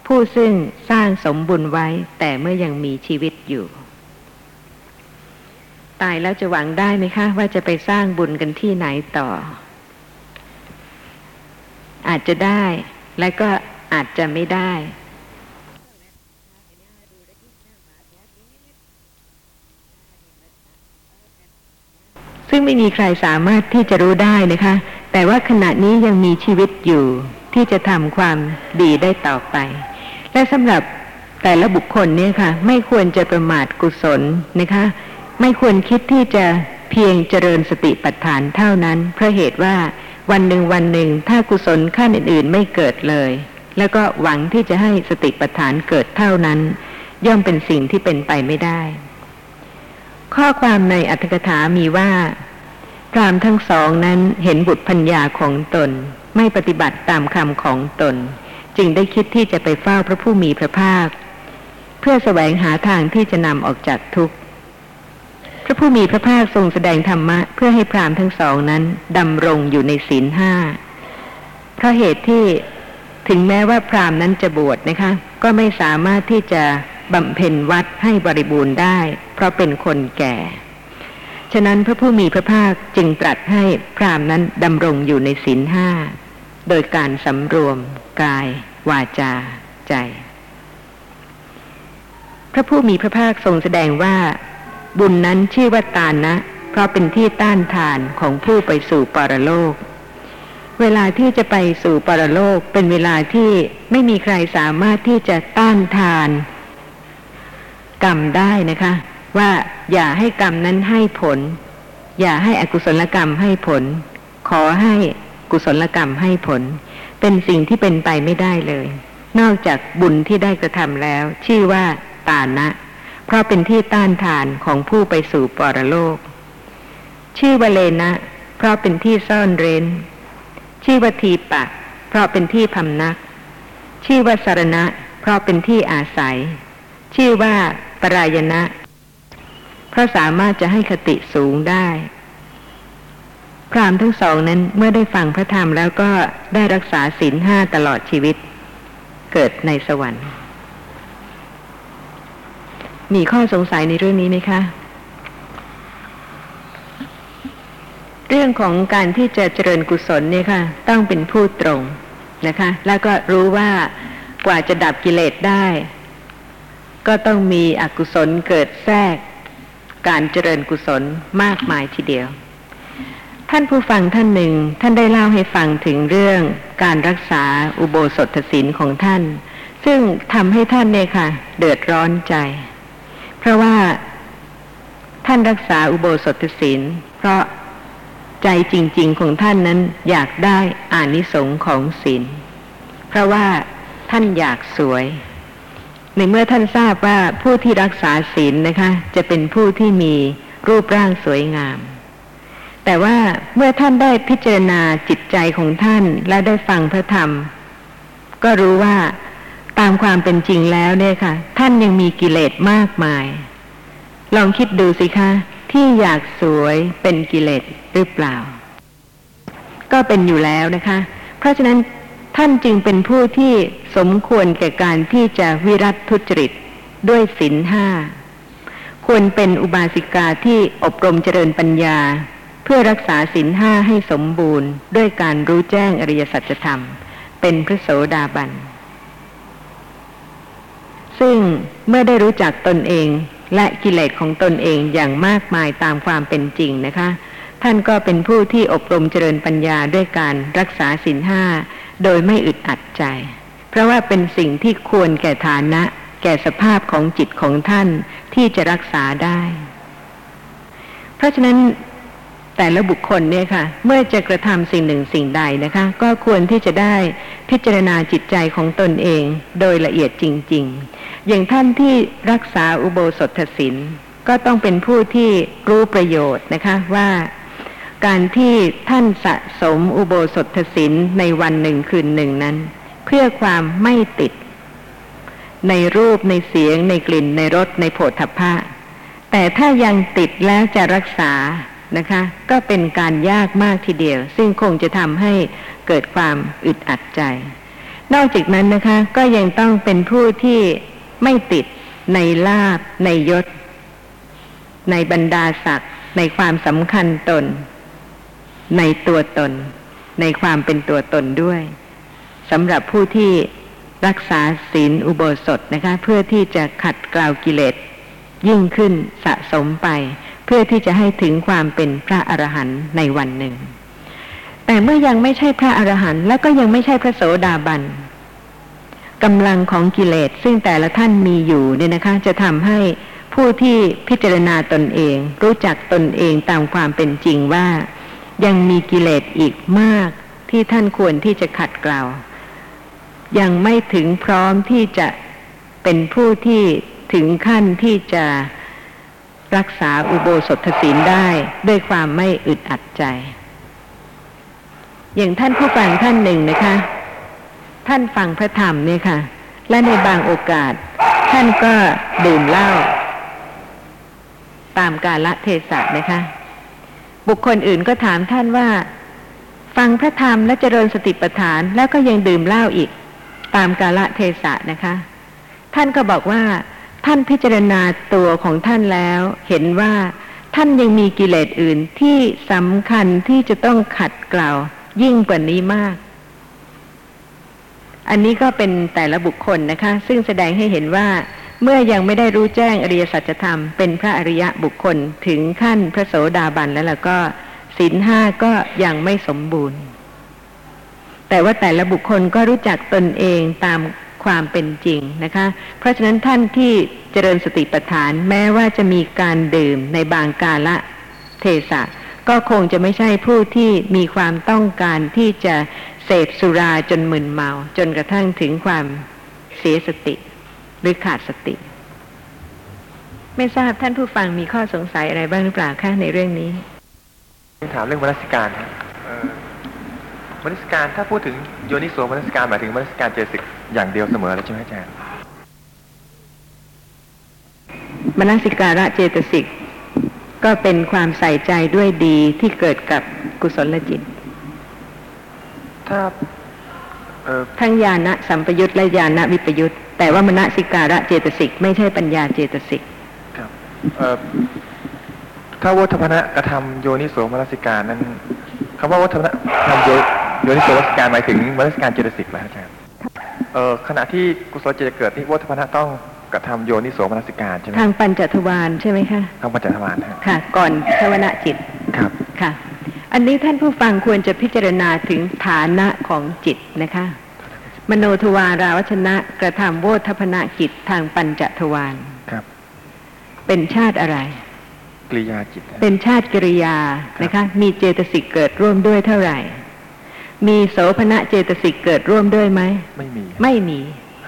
ผู้ซึ่งสร้างสมบุญไว้แต่เมื่อยังมีชีวิตอยู่ ตายแล้วจะหวังได้ไหมคะ ว่าจะไปสร้างบุญกันที่ไหนต่อ อาจจะได้และก็อาจจะไม่ได้ซึ่งไม่มีใครสามารถที่จะรู้ได้นะคะ แต่ว่าขณะนี้ยังมีชีวิตอยู่ที่จะทำความดีได้ต่อไป และสำหรับแต่ละบุคคลเนี่ยค่ะ ไม่ควรจะประมาทกุศลนะคะ ไม่ควรคิดที่จะเพียงเจริญสติปัฏฐานเท่านั้น เพราะเหตุว่าวันหนึ่งวันหนึ่งถ้ากุศลขั้นอื่น ๆ ไม่เกิดเลย แล้วก็หวังที่จะให้สติปัฏฐานเกิดเท่านั้น ย่อมเป็นสิ่งที่เป็นไปไม่ได้ ข้อความในอัตถกถามีว่า พรามทั้งสองนั้นเห็นบุตรพัญญาของตน ไม่ปฏิบัติตามคำของตน จึงได้คิดที่จะไปเฝ้าพระผู้มีพระภาค เพื่อแสวงหาทางที่จะนำออกจากทุกข์ พระผู้มีพระภาคทรงแสดงธรรมะ เพื่อให้พรามทั้งสองนั้นดำรงอยู่ในศีลห้าเพราะเหตุที่ถึงแม้ว่าพรามนั้นจะบวชนะคะ ก็ไม่สามารถที่จะบำเพ็ญวัดให้บริบูรณ์ได้ เพราะเป็นคนแก่ ฉะนั้นพระผู้มีพระภาคจึงตรัสให้พรามนั้นดำรงอยู่ในศีลห้า โดยการสำรวม กาย วาจา ใจ พระผู้มีพระภาคทรงแสดงว่า บุญนั้นชื่อว่าตานะ เพราะเป็นที่ต้านทานของผู้ไปสู่ปรโลก เวลาที่จะไปสู่ปรโลกเป็นเวลาที่ไม่มีใครสามารถที่จะต้านทาน กรรมได้นะคะ ว่าอย่าให้กรรมนั้นให้ผล อย่าให้อกุศลกรรมให้ผล ขอให้กุศลกรรมให้ผล เป็นสิ่งที่เป็นไปไม่ได้เลย นอกจากบุญที่ได้กระทำแล้ว ชื่อว่าตานะ เพราะเป็นที่ต้านทานของผู้ไปสู่ปรโลก ชื่อวาเลนะ เพราะเป็นที่ซ่อนเร้น ชื่อว่าทีปะ เพราะเป็นที่พำนัก ชื่อว่าสารณะ เพราะเป็นที่อาศัย ชื่อว่าปรายณะ เพราะสามารถจะให้คติสูงได้ พรามทั้งสองนั้นเมื่อได้ฟังพระธรรมแล้วก็ได้รักษาศีลห้าตลอดชีวิต เกิดในสวรรค์ มีข้อสงสัยในเรื่องนี้ไหมคะ เรื่องของการที่จะเจริญกุศลเนี่ยค่ะ ต้องเป็นผู้ตรงนะคะ แล้วก็รู้ว่ากว่าจะดับกิเลสได้ ก็ต้องมีอกุศลเกิดแทรก การเจริญกุศลมากมายทีเดียว ท่านผู้ฟังท่านหนึ่งท่านได้เล่าให้ฟังถึงเรื่องการรักษาอุโบสถศีลของท่าน ซึ่งทำให้ท่านเนี่ยค่ะ เดือดร้อนใจ เพราะว่าท่านรักษาอุโบสถศีลเพราะใจจริง ๆ ของท่านนั้นอยากได้อานิสงส์ของศีลเพราะว่าท่านอยากสวย ในเมื่อท่านทราบว่าผู้ที่รักษาศีลนะคะ จะเป็นผู้ที่มีรูปร่างสวยงาม แต่ว่าเมื่อท่านได้พิจารณาจิตใจของท่านและได้ฟังพระธรรม ก็รู้ว่าตามความเป็นจริงแล้วเนี่ยค่ะ ท่านยังมีกิเลสมากมาย ลองคิดดูสิคะ ที่อยากสวยเป็นกิเลสหรือเปล่า ก็เป็นอยู่แล้วนะคะ เพราะฉะนั้น ท่านจึงเป็นผู้ที่สมควรแก่การที่จะวิรัตทุจริตด้วยศีลห้า ควรเป็นอุบาสิกาที่อบรมเจริญปัญญา เพื่อรักษาศีลห้าให้สมบูรณ์ ด้วยการรู้แจ้งอริยสัจธรรม เป็นพระโสดาบัน ซึ่งเมื่อได้รู้จักตนเองและกิเลสของตนเองอย่างมากมายตามความเป็นจริงนะคะ ท่านก็เป็นผู้ที่อบรมเจริญปัญญาด้วยการรักษาศีลห้า โดยไม่อึดอัดใจ เพราะว่าเป็นสิ่งที่ควรแก่ฐานะ แก่สภาพของจิตของท่านที่จะรักษาได้ เพราะฉะนั้นแต่ละบุคคลเนี่ยค่ะ เมื่อจะกระทำสิ่งหนึ่งสิ่งใดนะคะ ก็ควรที่จะได้พิจารณาจิตใจของตนเองโดยละเอียดจริง ๆ อย่างท่านที่รักษาอุโบสถศีลก็ต้องเป็นผู้ที่รู้ประโยชน์นะคะว่า การที่ท่านสะสมอุโบสถศีลในวันหนึ่งคืนหนึ่งนั้น เพื่อความไม่ติด ในรูปในเสียง ในกลิ่นในรสในโผฏฐัพพะแต่ถ้ายังติดแล้วจะรักษานะคะ ก็เป็นการยากมากทีเดียว ซึ่งคงจะทำให้เกิดความอึดอัดใจ นอกจากนั้นนะคะ ก็ยังต้องเป็นผู้ที่ไม่ติดในลาบในยศ ในบรรดาศักดิ์ในความสำคัญตน ในตัวตน ในความเป็นตัวตนด้วยสำหรับผู้ที่รักษาศีลอุโบสถนะคะ เพื่อที่จะขัดเกลากิเลสยิ่งขึ้นสะสมไป เพื่อที่จะให้ถึงความเป็นพระอรหันต์ในวันหนึ่ง แต่เมื่อยังไม่ใช่พระอรหันต์และก็ยังไม่ใช่พระโสดาบันกำลังของกิเลสซึ่งแต่ละท่านมีอยู่เนี่ยนะคะ จะทำให้ผู้ที่พิจารณาตนเอง รู้จักตนเองตามความเป็นจริงว่า ยังมีกิเลสอีกมากที่ท่านควรที่จะขัดเกลายังไม่ถึงพร้อมที่จะเป็นผู้ที่ถึงขั้นที่จะรักษาอุโบสถศีลได้ด้วยความไม่อึดอัดใจ อย่างท่านผู้ฟังท่านหนึ่งนะคะ ท่านฟังพระธรรมเนี่ยค่ะ และในบางโอกาส ท่านก็ดื่มเหล้าตามกาลเทศะนะคะ บุคคลอื่นก็ถามท่านว่า ฟังพระธรรมและเจริญสติปัฏฐานแล้วก็ยังดื่มเหล้าอีก ตามกาละเทศะนะคะ ท่านก็บอกว่า ท่านพิจารณาตัวของท่านแล้ว เห็นว่าท่านยังมีกิเลสอื่นที่สำคัญที่จะต้องขัดเกลายิ่งกว่านี้มาก อันนี้ก็เป็นแต่ละบุคคลนะคะ ซึ่งแสดงให้เห็นว่า เมื่อยังไม่ได้รู้แจ้งอริยสัจธรรมเป็นพระอริยะบุคคลถึงขั้นพระโสดาบันแล้วล่ะก็ศีลห้าก็ยังไม่สมบูรณ์ แต่ว่าแต่ละบุคคลก็รู้จักตนเองตามความเป็นจริงนะคะ เพราะฉะนั้นท่านที่เจริญสติปัฏฐานแม้ว่าจะมีการดื่มในบางกาละเทศะ ก็คงจะไม่ใช่ผู้ที่มีความต้องการที่จะเสพสุราจนมึนเมา จนกระทั่งถึงความเสียสติ หรือขาดสติ ไม่ทราบท่านผู้ฟังมีข้อสงสัยอะไรบ้างหรือเปล่าคะในเรื่องนี้ถามเรื่องมนสิการครับเอ่อมนสิการถ้าพูดถึงโยนิโสมนสิการหมายถึงมนสิการเจตสิกอย่างเดียวเสมอเลยใช่ไหมอาจารย์มนสิการะเจตสิกก็เป็นความใส่ใจด้วยดีที่เกิดกับกุศลจิต ถ้าเอ่อ ทั้งญาณสัมปยุตและญาณวิปยุตแต่ว่ามนสิการะเจตสิกไม่ใช่ปัญญาเจตสิกครับเอ่อถ้าวัฏพนะกระทำโยนิโสมนสิการนั้นคำว่าวัฏพนะทำโยโยนิโสมนสิการหมายถึงมนสิการเจตสิกไหมอาจารย์เอ่อขณะที่กุศลจิตจะเกิดที่วัฏพนะต้องกระทำโยนิโสมนสิการใช่ไหมทางปัญจทวารใช่ไหมคะทางปัญจทวารฮะค่ะ ก่อนชวนะจิตครับค่ะ อันนี้ท่านผู้ฟังควรจะพิจารณาถึงฐานะของจิตนะคะ มโนทวาราวัชนะกระทำโวทัพนะกิจทางปัญจทวารครับ เป็นชาติอะไรกริยาจิตฮะเป็นชาติกิริยานะคะ มีเจตสิกเกิดร่วมด้วยเท่าไหร่ มีโสภณะเจตสิกเกิดร่วมด้วยไหมไม่มี ไม่มี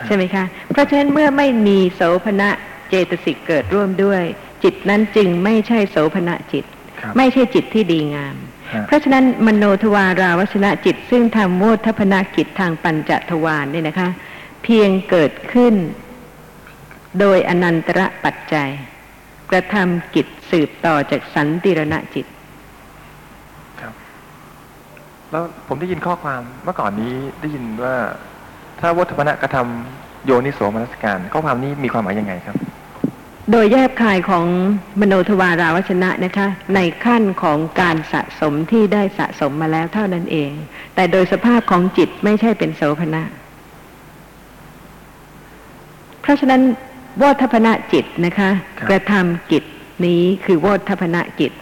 ใช่ไหมคะ เพราะฉะนั้นเมื่อไม่มีโสภณะเจตสิกเกิดร่วมด้วย จิตนั้นจึงไม่ใช่โสภณะจิตครับ ไม่ใช่จิตที่ดีงามฮะเพราะฉะนั้นมโนทวาราวัชนะจิต ซึ่งทำโมทพนากิจทางปัญจทวารเนี่ยนะคะ เพียงเกิดขึ้น โดยอนันตระปัจจัย กระทำกิจสืบต่อจากสันติรณจิตครับแล้วผมได้ยินข้อความเมื่อก่อนนี้ได้ยินว่า ถ้าวัฏพนะกระทำโยนิโสมนสการ ข้อความนี้มีความหมายยังไงครับ โดยแยบคายของมโนทวาราวัชนะนะคะ ในขั้นของการสะสมที่ได้สะสมมาแล้วเท่านั้นเอง แต่โดยสภาพของจิตไม่ใช่เป็นโสภณะ เพราะฉะนั้นโวทัพนะจิตนะคะครับกระทำกิจนี้คือโวทัพนะกิจ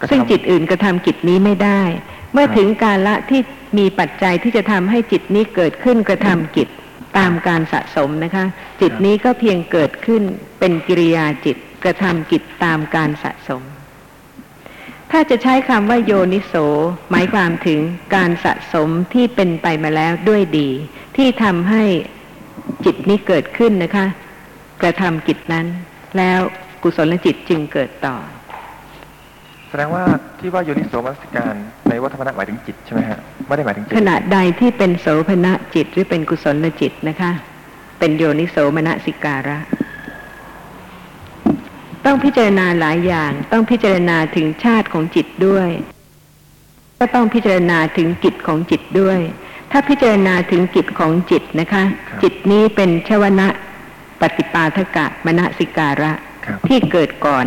กระทำซึ่งจิตอื่นกระทำกิจนี้ไม่ได้ เมื่อครับถึงกาละที่มีปัจจัยที่จะทำให้จิตนี้เกิดขึ้นกระทำกิจ ตามการสะสมนะคะ จิตนี้ก็เพียงเกิดขึ้นเป็นกิริยาจิตกระทำกิจตามการสะสม ถ้าจะใช้คำว่าโยนิโส หมายความถึงการสะสมที่เป็นไปมาแล้วด้วยดี ที่ทำให้จิตนี้เกิดขึ้นนะคะ กระทำกิจนั้น แล้วกุศลจิตจึงเกิดต่อ แสดงว่าที่ว่าโยนิโสมนสการในวัฏพนะหมายถึงจิตใช่ไหมฮะไม่ได้หมายถึงจิตขณะใดที่เป็นโสภณะจิตหรือเป็นกุศลจิตนะคะ เป็นโยนิโสมนสิการะ ต้องพิจารณาหลายอย่าง ต้องพิจารณาถึงชาติของจิตด้วย ก็ต้องพิจารณาถึงกิจของจิตด้วย ถ้าพิจารณาถึงกิจของจิตนะคะ จิตนี้เป็นชวนะปฏิปาทกะมณสิการะครับที่เกิดก่อน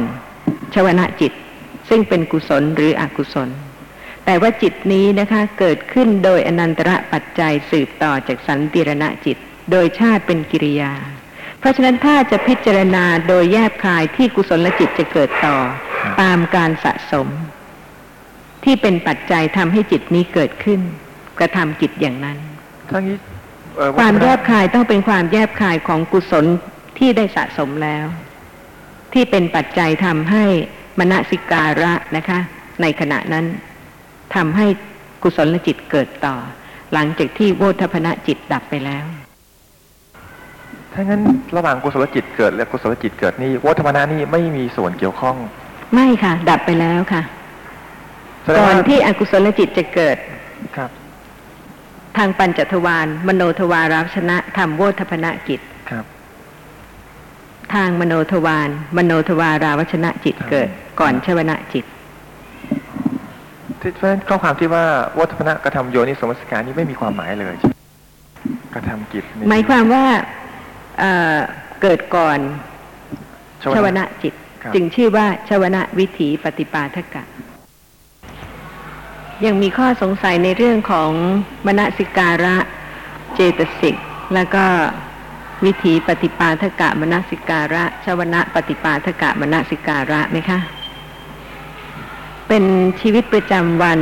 ชวนะจิต ซึ่งเป็นกุศลหรืออกุศล แต่ว่าจิตนี้นะคะเกิดขึ้นโดยอนันตระปัจจัยสืบต่อจากสันติรณจิต โดยชาติเป็นกิริยา เพราะฉะนั้นถ้าจะพิจารณาโดยแยบคายที่กุศลจิตจะเกิดต่อ ตามการสะสม ที่เป็นปัจจัยทำให้จิตนี้เกิดขึ้น กระทำกิจอย่างนั้นทั้งนี้เอ่อความทพแยนะบคายต้องเป็นความแยบคายของกุศลที่ได้สะสมแล้ว ที่เป็นปัจจัยทำให้ มณสิการะนะคะ ในขณะนั้นทำให้กุศลจิตเกิดต่อ หลังจากที่โวทพนะจิตดับไปแล้ว ถ้างั้นระหว่างกุศลจิตเกิดและกุศลจิตเกิดนี่วัฏมนะนี่ไม่มีส่วนเกี่ยวข้อง ไม่ค่ะ ดับไปแล้วค่ะแสดงก่อนว่าที่อกุศลจิตจะเกิดครับ ทางปัญจทวารมโนทวาราชนะทำโวทพนะกิจครับ ทางมโนทวารมโนทวาราวชนะจิตเกิด ก่อนชวนะจิตที่เพราะฉะนั้นข้อความที่ว่าวัฏมนะกระทำโยนิสมนสิการนี่ไม่มีความหมายเลยใช่ไหมกระทำกิจนี่หมายความว่าเอ่อเกิดก่อนชชววนะนะจิตครับจึงชื่อว่าชวนะวิถีปฏิปาทกะ ยังมีข้อสงสัยในเรื่องของมณสิการะเจตสิก แล้วก็ วิถีปฏิปาทกะมณสิการะชวนะปฏิปาทกะมณสิการะไหมคะ เป็นชีวิตประจำวัน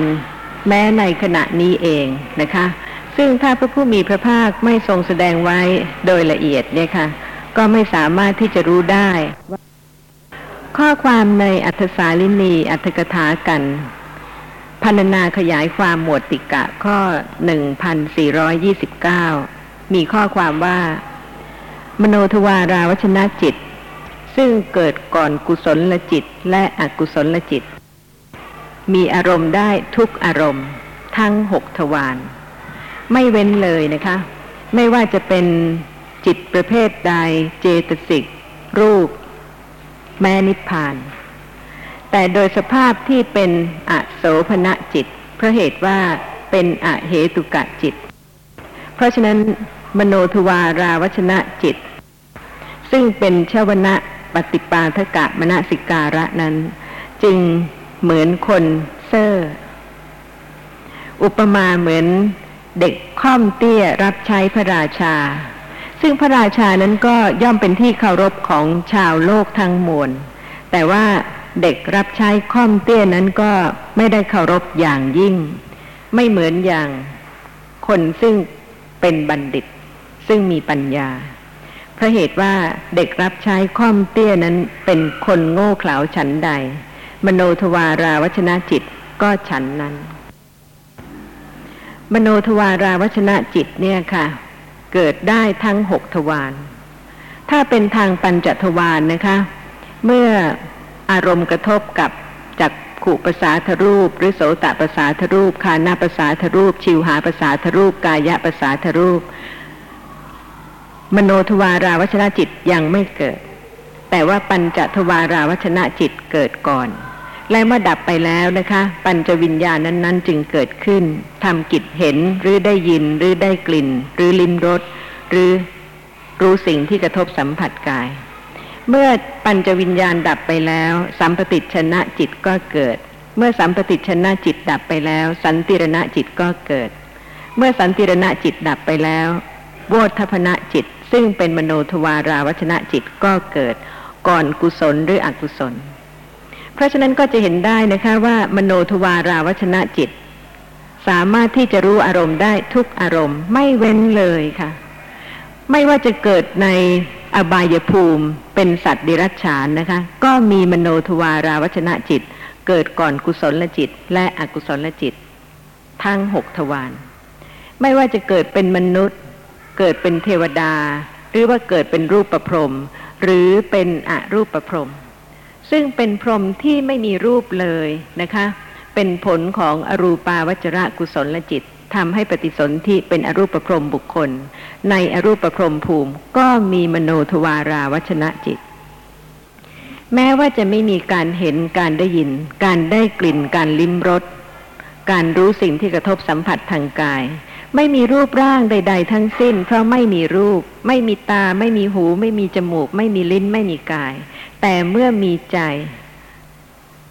แม้ในขณะนี้เองนะคะ ซึ่งถ้าพระผู้มีพระภาคไม่ทรงแสดงไว้โดยละเอียดเนี่ยค่ะ ก็ไม่สามารถที่จะรู้ได้ว่าข้อความในอัธสาลินีอัธกถากันพันนาขยายความหมวดติกะข้อ 1429 มีข้อความว่า มโนทวาราวชนะจิต ซึ่งเกิดก่อนกุศลลจิตและอกุศลลจิต มีอารมณ์ได้ทุกอารมณ์ ทั้งหกทวารไม่เว้นเลยนะคะ ไม่ว่าจะเป็นจิตประเภทใดเจตสิก รูป แม้นิพพาน แต่โดยสภาพที่เป็นอโสภณะจิต เพราะเหตุว่าเป็นอเหตุกะจิต เพราะฉะนั้นมโนทวาราวชนะจิต ซึ่งเป็นชวนะปฏิปาทกะมณสิการะนั้น จึงเหมือนคนเซอร์อุปมาเหมือนเด็กค่อมเตี้ยรับใช้พระราชา ซึ่งพระราชานั้นก็ย่อมเป็นที่เคารพของชาวโลกทั้งมวลแต่ว่าเด็กรับใช้ค่อมเตี้ยนั้นก็ไม่ได้เคารพอย่างยิ่ง ไม่เหมือนอย่างคนซึ่งเป็นบัณฑิต ซึ่งมีปัญญา เพราะเหตุว่าเด็กรับใช้ค่อมเตี้ยนั้นเป็นคนโง่เขลาฉันใด มโนทวาราวชนะจิตก็ฉันนั้น มโนทวาราวชนะจิตเนี่ยค่ะ เกิดได้ทั้งหกทวารถ้าเป็นทางปัญจทวารนะคะ เมื่ออารมณ์กระทบกับจักขุประสาทรูป หรือโสตประสาทรูป คานาประสาทรูป ชิวหาประสาทรูป กายะประสาทรูป มโนทวาราวชนะจิตยังไม่เกิด แต่ว่าปัญจทวาราวชนะจิตเกิดก่อน และเมื่อดับไปแล้วนะคะ ปัญจวิญญาณนั้น ๆ จึงเกิดขึ้นทำกิจเห็นหรือได้ยินหรือได้กลิ่น หรือลิ้มรสหรือรู้สิ่งที่กระทบสัมผัสกาย เมื่อปัญจวิญญาณดับไปแล้ว สัมปติชนะจิตก็เกิด เมื่อสัมปติชนะจิตดับไปแล้ว สันติรณะจิตก็เกิด เมื่อสันติรณะจิตดับไปแล้วโวทัพนะจิต ซึ่งเป็นมโนทวาราวชนะจิตก็เกิดก่อนกุศลหรืออกุศล เพราะฉะนั้นก็จะเห็นได้นะคะว่ามโนทวาราวชนะจิต สามารถที่จะรู้อารมณ์ได้ทุกอารมณ์ ไม่เว้นเลยค่ะ ไม่ว่าจะเกิดในอบายภูมิเป็นสัตว์ดิรัจฉานนะคะ ก็มีมโนทวาราวชนะจิต เกิดก่อนกุศลจิต และอกุศลจิต ทั้งหกทวารไม่ว่าจะเกิดเป็นมนุษย์ เกิดเป็นเทวดา หรือว่าเกิดเป็นรูปประพรมหรือเป็นอรูปประพรมซึ่งเป็นพรหมที่ไม่มีรูปเลยนะคะ เป็นผลของอรูปาวจระกุศลจิตทำให้ปฏิสนธิเป็นอรูปประพรมบุคคล ในอรูปประพรมภูมิ ก็มีมโนทวาราวชนะจิต แม้ว่าจะไม่มีการเห็นการได้ยิน การได้กลิ่นการลิ้มรสการรู้สิ่งที่กระทบสัมผัสทางกาย ไม่มีรูปร่างใด ๆ ทั้งสิ้น เพราะไม่มีรูป ไม่มีตา ไม่มีหู ไม่มีจมูก ไม่มีลิ้น ไม่มีกาย แต่เมื่อมีใจ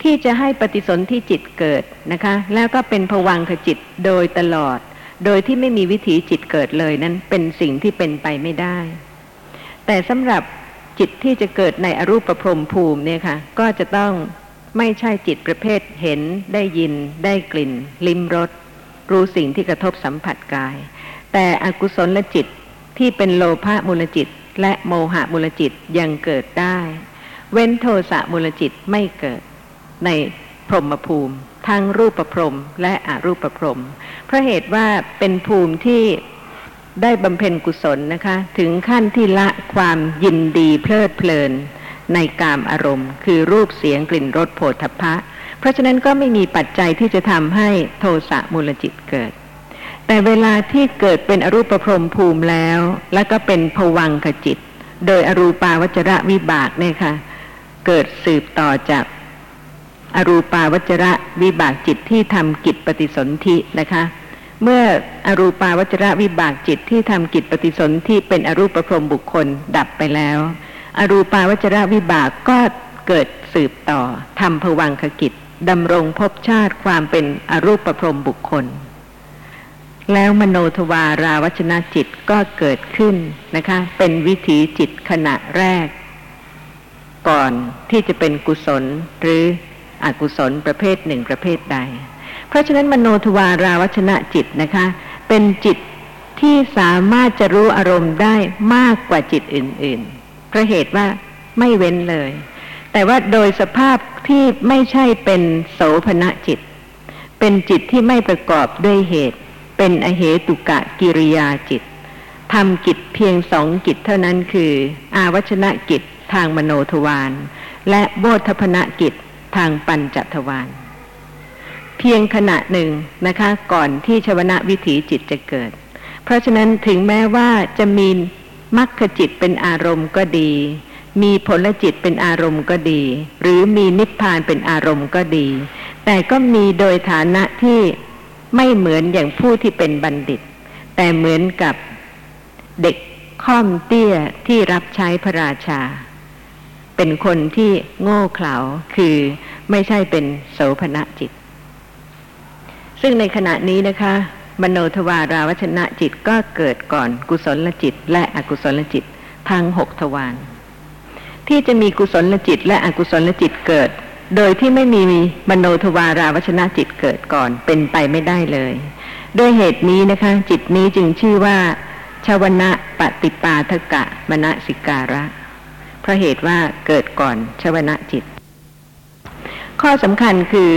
ที่จะให้ปฏิสนธิจิตเกิดนะคะ แล้วก็เป็นผวังขจิตโดยตลอด โดยที่ไม่มีวิถีจิตเกิดเลยนั้นเป็นสิ่งที่เป็นไปไม่ได้ แต่สำหรับจิตที่จะเกิดในอรูปพรมภูมิเนี่ยค่ะ ก็จะต้องไม่ใช่จิตประเภทเห็นได้ยินได้กลิ่น ลิ้มรส รู้สิ่งที่กระทบสัมผัสกาย แต่อกุศลจิตที่เป็นโลภะมูลจิต และโมหะมูลจิตยังเกิดได้ เว้นโทสะมูลจิตไม่เกิด ในพรหมภูมิ ทั้งรูปประพรมและอรูปประพรมเพราะเหตุว่าเป็นภูมิที่ได้บำเพ็ญกุศลนะคะ ถึงขั้นที่ละความยินดีเพลิดเพลินในกามอารมณ์ คือรูปเสียงกลิ่นรสโผฏฐัพพะ เพราะฉะนั้นก็ไม่มีปัจจัยที่จะทำให้โทสะมูลจิตเกิด แต่เวลาที่เกิดเป็นอรูปพรมภูมิแล้ว แล้วก็เป็นภวังคจิต โดยอรูปาวจระวิบากเนี่ยค่ะ เกิดสืบต่อจากอรูปาวจระวิบากจิตที่ทำกิจปฏิสนธินะคะ เมื่ออรูปาวจระวิบากจิตที่ทำกิจปฏิสนธิเป็นอรูปพรมบุคคลดับไปแล้ว อรูปาวจระวิบากก็เกิดสืบต่อทำภวังคกิจ ดำรงภพชาติความเป็นอรูปพรหมบุคคล แล้วมโนทวาราวชนะจิตก็เกิดขึ้นนะคะ เป็นวิถีจิตขณะแรก ก่อนที่จะเป็นกุศลหรืออกุศลประเภทหนึ่งประเภทใด เพราะฉะนั้นมโนทวาราวชนะจิตนะคะ เป็นจิตที่สามารถจะรู้อารมณ์ได้มากกว่าจิตอื่นๆเพราะเหตุว่าไม่เว้นเลย แต่ว่าโดยสภาพที่ไม่ใช่เป็นโสภณจิต เป็นจิตที่ไม่ประกอบด้วยเหตุ เป็นอเหตุกะกิริยาจิตทำกิจเพียงสองกิจเท่านั้นคือ อาวัชนะกิจทางมโนทวาร และโบธพนกิจทางปัญจทวารเพียงขณะหนึ่งนะคะ ก่อนที่ชวนะวิถีจิตจะเกิด เพราะฉะนั้นถึงแม้ว่าจะมีมรรคจิตเป็นอารมณ์ก็ดี มีผลจิตเป็นอารมณ์ก็ดี หรือมีนิพพานเป็นอารมณ์ก็ดี แต่ก็มีโดยฐานะที่ไม่เหมือนอย่างผู้ที่เป็นบัณฑิต แต่เหมือนกับเด็กค่อมเตี้ยที่รับใช้พระราชา เป็นคนที่โง่เขลาคือไม่ใช่เป็นโสภณจิต ซึ่งในขณะนี้นะคะมโนทวาราวชนะจิตก็เกิดก่อนกุศลจิตและอกุศลจิตทั้งหกทวาร ที่จะมีกุศลจิตและอกุศลจิตเกิด โดยที่ไม่มีมโนทวาราวชนะจิตเกิดก่อนเป็นไปไม่ได้เลย ด้วยเหตุนี้นะคะ จิตนี้จึงชื่อว่าชาวนะปฏิปาทกะมณสิการะ เพราะเหตุว่าเกิดก่อนชวนะจิต ข้อสำคัญคือ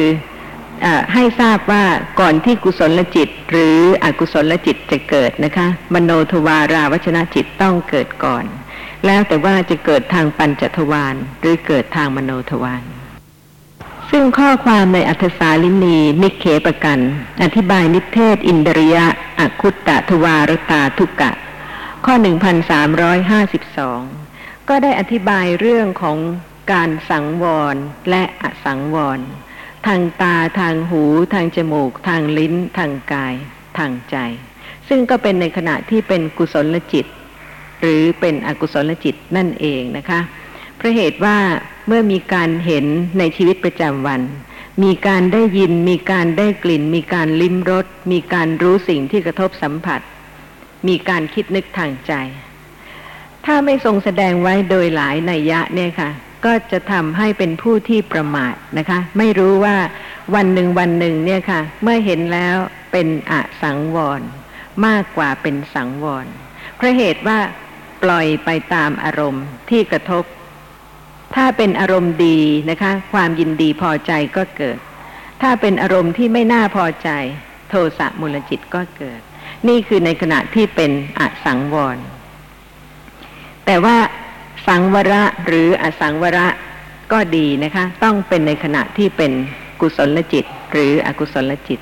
อให้ทราบว่าก่อนที่กุศลจิต หรืออกุศลจิตจะเกิดนะคะ มโนทวาราวชนะจิตต้องเกิดก่อน แล้วแต่ว่าจะเกิดทางปัญจทวารหรือเกิดทางมโนทวารซึ่งข้อความในอัธสาลินีมิเคปกัน อธิบายนิเทศ อินเดริยะอคุตตะทวารตาทุกะ ข้อ 1352 ก็ได้อธิบายเรื่องของการสังวรและอสังวร ทางตาทางหู ทางจมูก ทางลิ้น ทางกาย ทางใจ ซึ่งก็เป็นในขณะที่เป็นกุศลจิต หรือเป็นอกุศลจิตนั่นเองนะคะเพราะเหตุว่าเมื่อมีการเห็นในชีวิตประจำวัน มีการได้ยิน มีการได้กลิ่น มีการลิ้มรส มีการรู้สิ่งที่กระทบสัมผัส มีการคิดนึกทางใจ ถ้าไม่ทรงแสดงไว้โดยหลายนัยยะเนี่ยค่ะ ก็จะทำให้เป็นผู้ที่ประมาทนะคะ ไม่รู้ว่าวันหนึ่งวันหนึ่งเนี่ยค่ะ เมื่อเห็นแล้วเป็นอสังวรมากกว่าเป็นสังวรเพราะเหตุว่า ปล่อยไปตามอารมณ์ที่กระทบ ถ้าเป็นอารมณ์ดีนะคะ ความยินดีพอใจก็เกิด ถ้าเป็นอารมณ์ที่ไม่น่าพอใจ โทสะมูลจิตก็เกิด นี่คือในขณะที่เป็นอสังวร แต่ว่าสังวระหรืออสังวระก็ดีนะคะ ต้องเป็นในขณะที่เป็นกุศลจิต หรืออกุศลจิต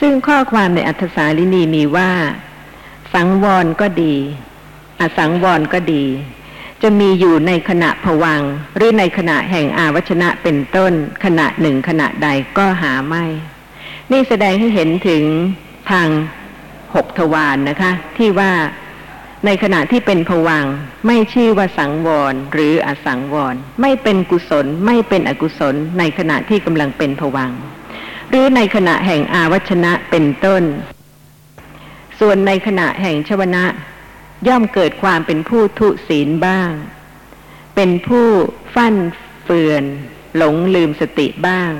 ซึ่งข้อความในอัธสาลินีมีว่า สังวรก็ดี อสังวรก็ดี จะมีอยู่ในขณะผวังหรือในขณะแห่งอาวัชนะเป็นต้น ขณะหนึ่งขณะใดก็หาไม่ นี่แสดงให้เห็นถึงทางหกทวารนนะคะ ที่ว่าในขณะที่เป็นผวังไม่ชื่อว่าสังวรหรืออสังวร ไม่เป็นกุศลไม่เป็นอกุศล ในขณะที่กำลังเป็นผวังหรือในขณะแห่งอาวัชนะเป็นต้น ส่วนในขณะแห่งชวนะ ย่อมเกิดความเป็นผู้ทุศีลบ้าง เป็นผู้ฟั่นเฟือน หลงลืมสติบ้าง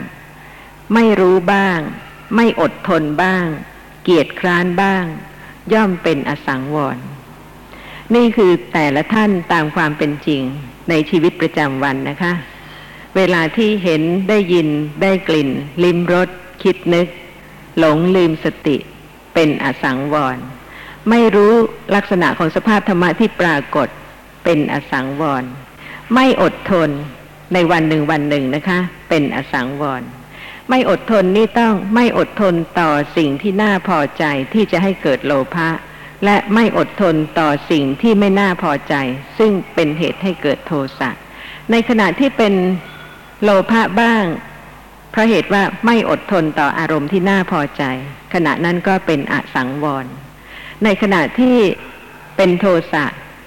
ไม่รู้บ้าง ไม่อดทนบ้าง เกียจคร้านบ้าง ย่อมเป็นอสังวร นี่คือแต่ละท่านตามความเป็นจริงในชีวิตประจำวันนะคะ เวลาที่เห็นได้ยินได้กลิ่น ลิ้มรสคิดนึก หลงลืมสติ เป็นอสังวร ไม่รู้ลักษณะของสภาพธรรมะที่ปรากฏเป็นอสังวร ไม่อดทนในวันหนึ่งวันหนึ่งนะคะ เป็นอสังวร ไม่อดทนนี่ต้องไม่อดทนต่อสิ่งที่น่าพอใจที่จะให้เกิดโลภะและไม่อดทนต่อสิ่งที่ไม่น่าพอใจ ซึ่งเป็นเหตุให้เกิดโทสะในขณะที่เป็นโลภะบ้าง เพราะเหตุว่าไม่อดทนต่ออารมณ์ที่น่าพอใจ ขณะนั้นก็เป็นอสังวร ในขณะที่เป็นโทสะ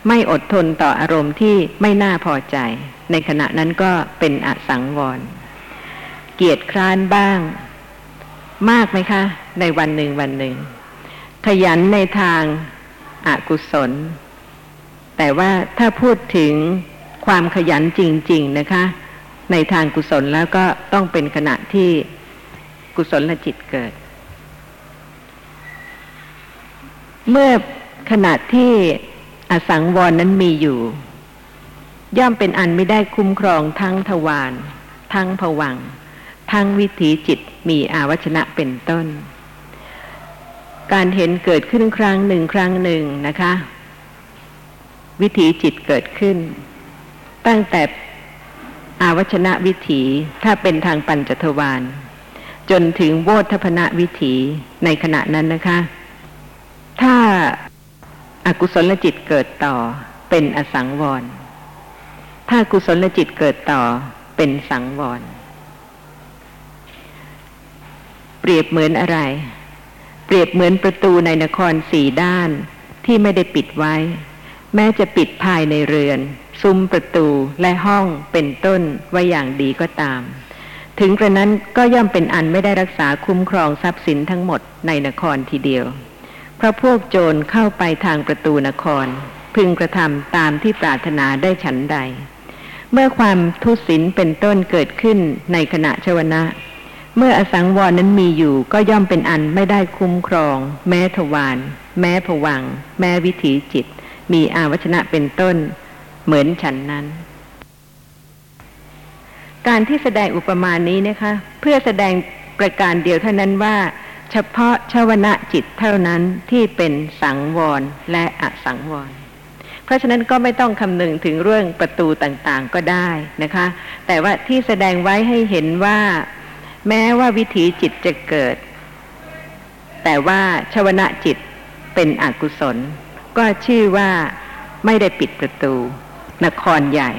ไม่อดทนต่ออารมณ์ที่ไม่น่าพอใจ ในขณะนั้นก็เป็นอสังวร เกียรติคร้านบ้าง มากไหมคะ ในวันหนึ่งวันหนึ่ง ขยันในทางอากุศล แต่ว่าถ้าพูดถึงความขยันจริง ๆนะคะ ในทางกุศลแล้วก็ต้องเป็นขณะที่กุศลจิตเกิด เมื่อขณะที่อสังวรนั้นมีอยู่ ย่อมเป็นอันไม่ได้คุ้มครองทั้งทวารทั้งผวัง ทั้งวิถีจิตมีอาวชนะเป็นต้น การเห็นเกิดขึ้นครั้งหนึ่งครั้งหนึ่งนะคะ วิถีจิตเกิดขึ้น ตั้งแต่อาวชนะวิถีถ้าเป็นทางปัญจทวารจนถึงโวธพนะวิถีในขณะนั้นนะคะ ถ้าอากุศลจิตเกิดต่อเป็นอสังวร ถ้ากุศลจิตเกิดต่อเป็นสังวร เปรียบเหมือนอะไร เปรียบเหมือนประตูในนครสี่ด้านที่ไม่ได้ปิดไว้ แม้จะปิดภายในเรือน ซุ้มประตูและห้องเป็นต้นไว้อย่างดีก็ตาม ถึงกระนั้นก็ย่อมเป็นอันไม่ได้รักษาคุ้มครองทรัพย์สินทั้งหมดในนครทีเดียว เพราะพวกโจรเข้าไปทางประตูนคร พึงกระทำตามที่ปรารถนาได้ฉันใด เมื่อความทุศินเป็นต้นเกิดขึ้นในขณะชวนะ เมื่ออสังวรนั้นมีอยู่ก็ย่อมเป็นอันไม่ได้คุ้มครอง แม้ทวารแม้ผวัง แม้วิถีจิต มีอาวชนะเป็นต้น เหมือนฉันนั้น การที่แสดงอุปมานี้นะคะ เพื่อแสดงประการเดียวเท่านั้นว่า เฉพาะชวนะจิตเท่านั้นที่เป็นสังวรและอสังวร เพราะฉะนั้นก็ไม่ต้องคำนึงถึงเรื่องประตูต่างๆก็ได้นะคะ แต่ว่าที่แสดงไว้ให้เห็นว่า แม้ว่าวิถีจิตจะเกิด แต่ว่าชวนะจิตเป็นอกุศล ก็ชื่อว่าไม่ได้ปิดประตู นครใหญ่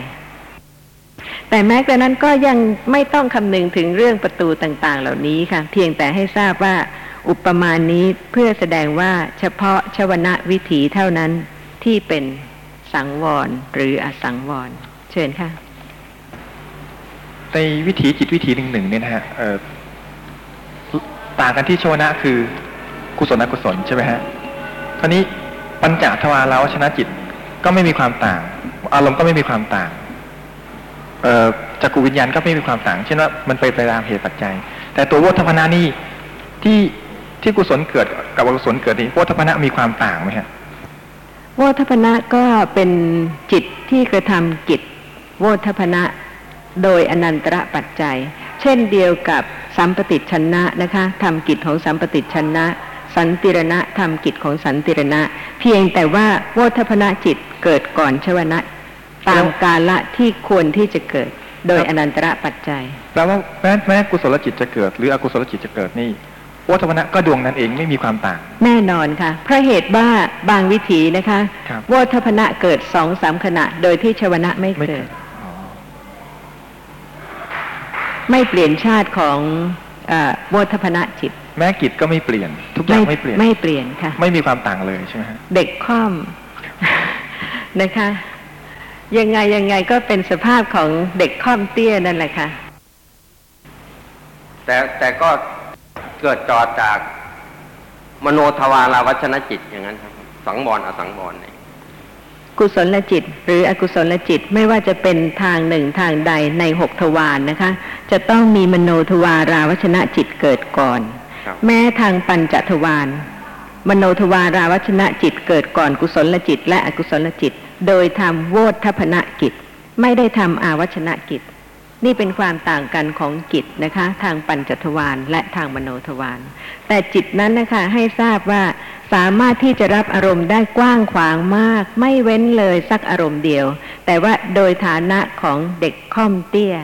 แต่แม้กระนั้นก็ยังไม่ต้องคำนึงถึงเรื่องประตูต่างๆ เหล่านี้ค่ะ เพียงแต่ให้ทราบว่าอุปมาณนี้เพื่อแสดงว่าเฉพาะชวนะวิถีเท่านั้นที่เป็นสังวรหรืออสังวร เชิญค่ะ ในวิถีจิตวิถีหนึ่งหนึ่งเนี่ยนะฮะต่างกันที่โชนะคือกุศลอกุศลใช่ไหมฮะครานี้ปัญจทวาราวชนะจิตก็ไม่มีความต่าง อารมณ์ก็ไม่มีความต่าง จักรวิญญาณก็ไม่มีความต่าง เช่นว่ามันไปไปตามเหตุปัจจัย แต่ตัววทัพนานี่ที่ที่กุศลเกิดกับอกุศลเกิดนี่วทัพนะมีความต่างไหมฮะโวทัพนะก็เป็นจิตที่กระทำกิจโวทัพนะโดยอนันตระปัจจัย เช่นเดียวกับสัมปติชนะนะคะทำกิจของสัมปติชนะ สันติรณะทำกิจของสันติรณะ เพียงแต่ว่าโวทัพนะจิตเกิดก่อนชวนะ ตามกาละที่ควรที่จะเกิด โดยอนันตระปัจจัยแปลว่าแม้แม้กุศลจิตจะเกิด หรืออกุศลจิตจะเกิดนี่โวทัพนะก็ดวงนั้นเองไม่มีความต่าง แน่นอนค่ะ เพราะเหตุว่าบางวิถีนะคะครับโวทัพนะเกิดสองสามขณะ โดยที่ชวนะไม่ไม่เกิเกิดดอ๋อไม่เปลี่ยนชาติของเออโวทพนะจิต แม้กิจก็ไม่เปลี่ยน ทุกอย่างไม่เปลี่ยนไม่เปลี่ยนค่ะ ไม่มีความต่างเลยใช่ไหมฮะเด็กค่อมนะคะ ยังไงยังไงก็เป็นสภาพของเด็กค่อมเตี้ยนั่นแหละค่ะ แต่แต่ก็เกิดจากมโนทวาราวัชชนจิตอย่างนั้นครับ สังวรอสังวรเนี่ยกุศลจิต หรืออกุศลจิตไม่ว่าจะเป็นทางหนึ่งทางใดในหกทวารนะคะ จะต้องมีมโนทวาราวัชชนจิตเกิดก่อนครับแม้ทางปัญจทวารมโนทวาราวัชชนจิตเกิดก่อนกุศลจิต และอกุศลจิต โดยทำโวฏฐัพพนกิจ ไม่ได้ทำอาวัชนะกิจ นี่เป็นความต่างกันของจิตนะคะ ทางปัญจทวารและทางมโนทวารแต่จิตนั้นนะคะให้ทราบว่าสามารถที่จะรับอารมณ์ได้กว้างขวางมาก ไม่เว้นเลยสักอารมณ์เดียว แต่ว่าโดยฐานะของเด็กค่อมเตี้ย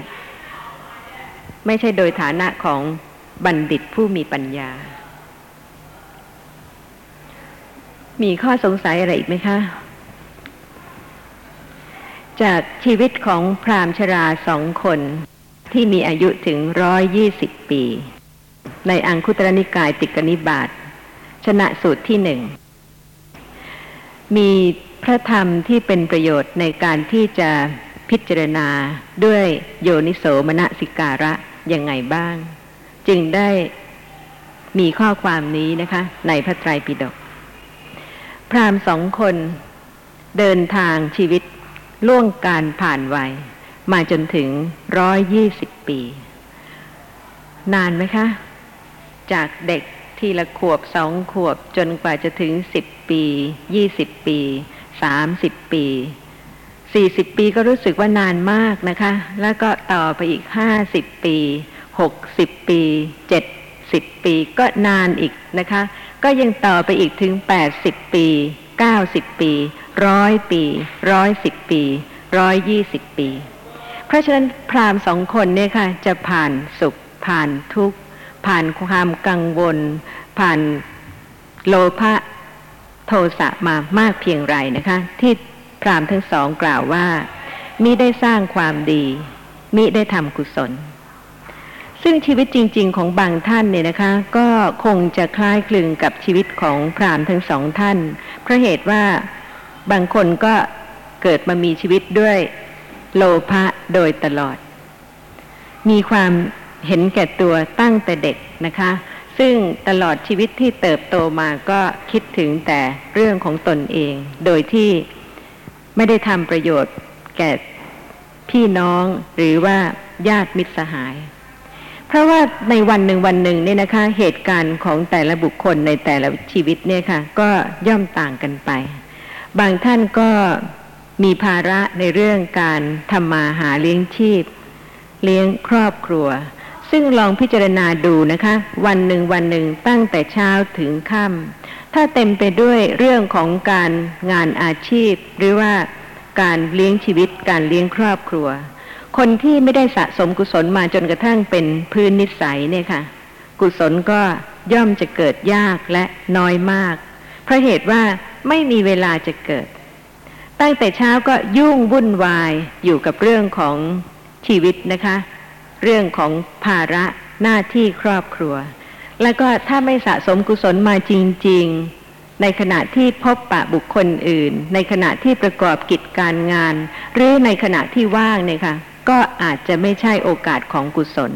ไม่ใช่โดยฐานะของบัณฑิตผู้มีปัญญา มีข้อสงสัยอะไรอีกไหมคะ จากชีวิตของพราหมณ์ชราสองคนที่มีอายุถึงร้อยยี่สิบปี ในอังคุตรนิกายติกนิบาตชนะสูตรที่หนึ่ง มีพระธรรมที่เป็นประโยชน์ในการที่จะพิจารณาด้วยโยนิโสมนสิการะยังไงบ้าง จึงได้มีข้อความนี้นะคะ ในพระไตรปิฎกพราหมณ์สองคนเดินทางชีวิต ล่วงการผ่านวัยมาจนถึงร้อยยี่สิบปี นานไหมคะ จากเด็กทีละขวบสองขวบจนกว่าจะถึงสิบปียี่สิบปีสามสิบปีสี่สิบปีก็รู้สึกว่านานมากนะคะ แล้วก็ต่อไปอีกห้าสิบปีหกสิบปีเจ็ดสิบปีก็นานอีกนะคะ ก็ยังต่อไปอีกถึงแปดสิบปีเก้าสิบปี ร้อยปีร้อยสิบปีร้อยยี่สิบปี เพราะฉะนั้นพราหมณ์สองคนเนี่ยค่ะ จะผ่านสุข ผ่านทุกข์ ผ่านความกังวล ผ่านโลภะโทสะมามากเพียงไรนะคะ ที่พราหมณ์ทั้งสองกล่าวว่ามิได้สร้างความดีมิได้ทำกุศล ซึ่งชีวิตจริง ๆ ของบางท่านเนี่ยนะคะ ก็คงจะคล้ายคลึงกับชีวิตของพราหมณ์ทั้งสองท่านเพราะเหตุว่า บางคนก็เกิดมามีชีวิตด้วยโลภะโดยตลอด มีความเห็นแก่ตัวตั้งแต่เด็กนะคะ ซึ่งตลอดชีวิตที่เติบโตมาก็คิดถึงแต่เรื่องของตนเอง โดยที่ไม่ได้ทำประโยชน์แก่พี่น้องหรือว่าญาติมิตรสหาย เพราะว่าในวันหนึ่งวันหนึ่งเนี่ยนะคะ เหตุการณ์ของแต่ละบุคคลในแต่ละชีวิตเนี่ยค่ะ ก็ย่อมต่างกันไป บางท่านก็มีภาระในเรื่องการทำมาหาเลี้ยงชีพ เลี้ยงครอบครัว ซึ่งลองพิจารณาดูนะคะ วันหนึ่งวันหนึ่งตั้งแต่เช้าถึงค่ำถ้าเต็มไปด้วยเรื่องของการงานอาชีพ หรือว่าการเลี้ยงชีวิตการเลี้ยงครอบครัว คนที่ไม่ได้สะสมกุศลมาจนกระทั่งเป็นพื้นนิสัยเนี่ยค่ะ กุศลก็ย่อมจะเกิดยากและน้อยมากเพราะเหตุว่า ไม่มีเวลาจะเกิด ตั้งแต่เช้าก็ยุ่งวุ่นวายอยู่กับเรื่องของชีวิตนะคะ เรื่องของภาระหน้าที่ครอบครัว แล้วก็ถ้าไม่สะสมกุศลมาจริง ๆ ในขณะที่พบปะบุคคลอื่น ในขณะที่ประกอบกิจการงาน หรือในขณะที่ว่างเนี่ยค่ะก็อาจจะไม่ใช่โอกาสของกุศล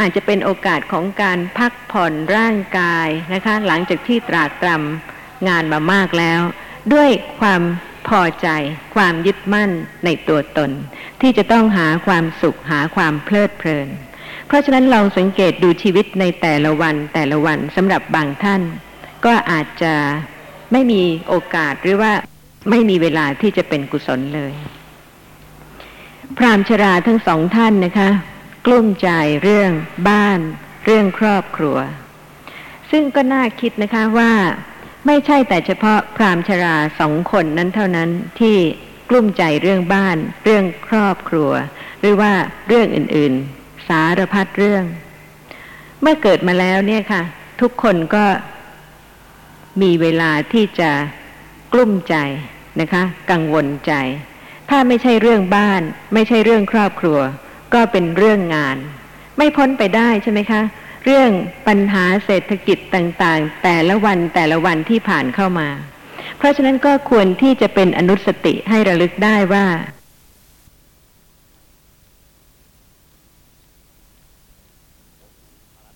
อาจจะเป็นโอกาสของการพักผ่อนร่างกายนะคะ หลังจากที่ตรากตรำ งานมามากแล้ว ด้วยความพอใจ ความยึดมั่นในตัวตน ที่จะต้องหาความสุขหาความเพลิดเพลิน เพราะฉะนั้นลองสังเกตดูชีวิตในแต่ละวันแต่ละวันสำหรับบางท่าน ก็อาจจะไม่มีโอกาสหรือว่าไม่มีเวลาที่จะเป็นกุศลเลย พรามชราทั้งสองท่านนะคะ กลุ้มใจเรื่องบ้าน เรื่องครอบครัว ซึ่งก็น่าคิดนะคะว่า ไม่ใช่แต่เฉพาะพรามชราสองคนนั้นเท่านั้นที่กลุ้มใจเรื่องบ้าน เรื่องครอบครัว หรือว่าเรื่องอื่นๆ สารพัดเรื่อง เมื่อเกิดมาแล้วเนี่ยค่ะ ทุกคนก็มีเวลาที่จะกลุ้มใจนะคะ กังวลใจ ถ้าไม่ใช่เรื่องบ้าน ไม่ใช่เรื่องครอบครัว ก็เป็นเรื่องงาน ไม่พ้นไปได้ใช่ไหมคะ เรื่องปัญหาเศรษฐกิจต่างๆ แต่ละวันแต่ละวันที่ผ่านเข้ามา เพราะฉะนั้นก็ควรที่จะเป็นอนุสติให้ระลึกได้ว่า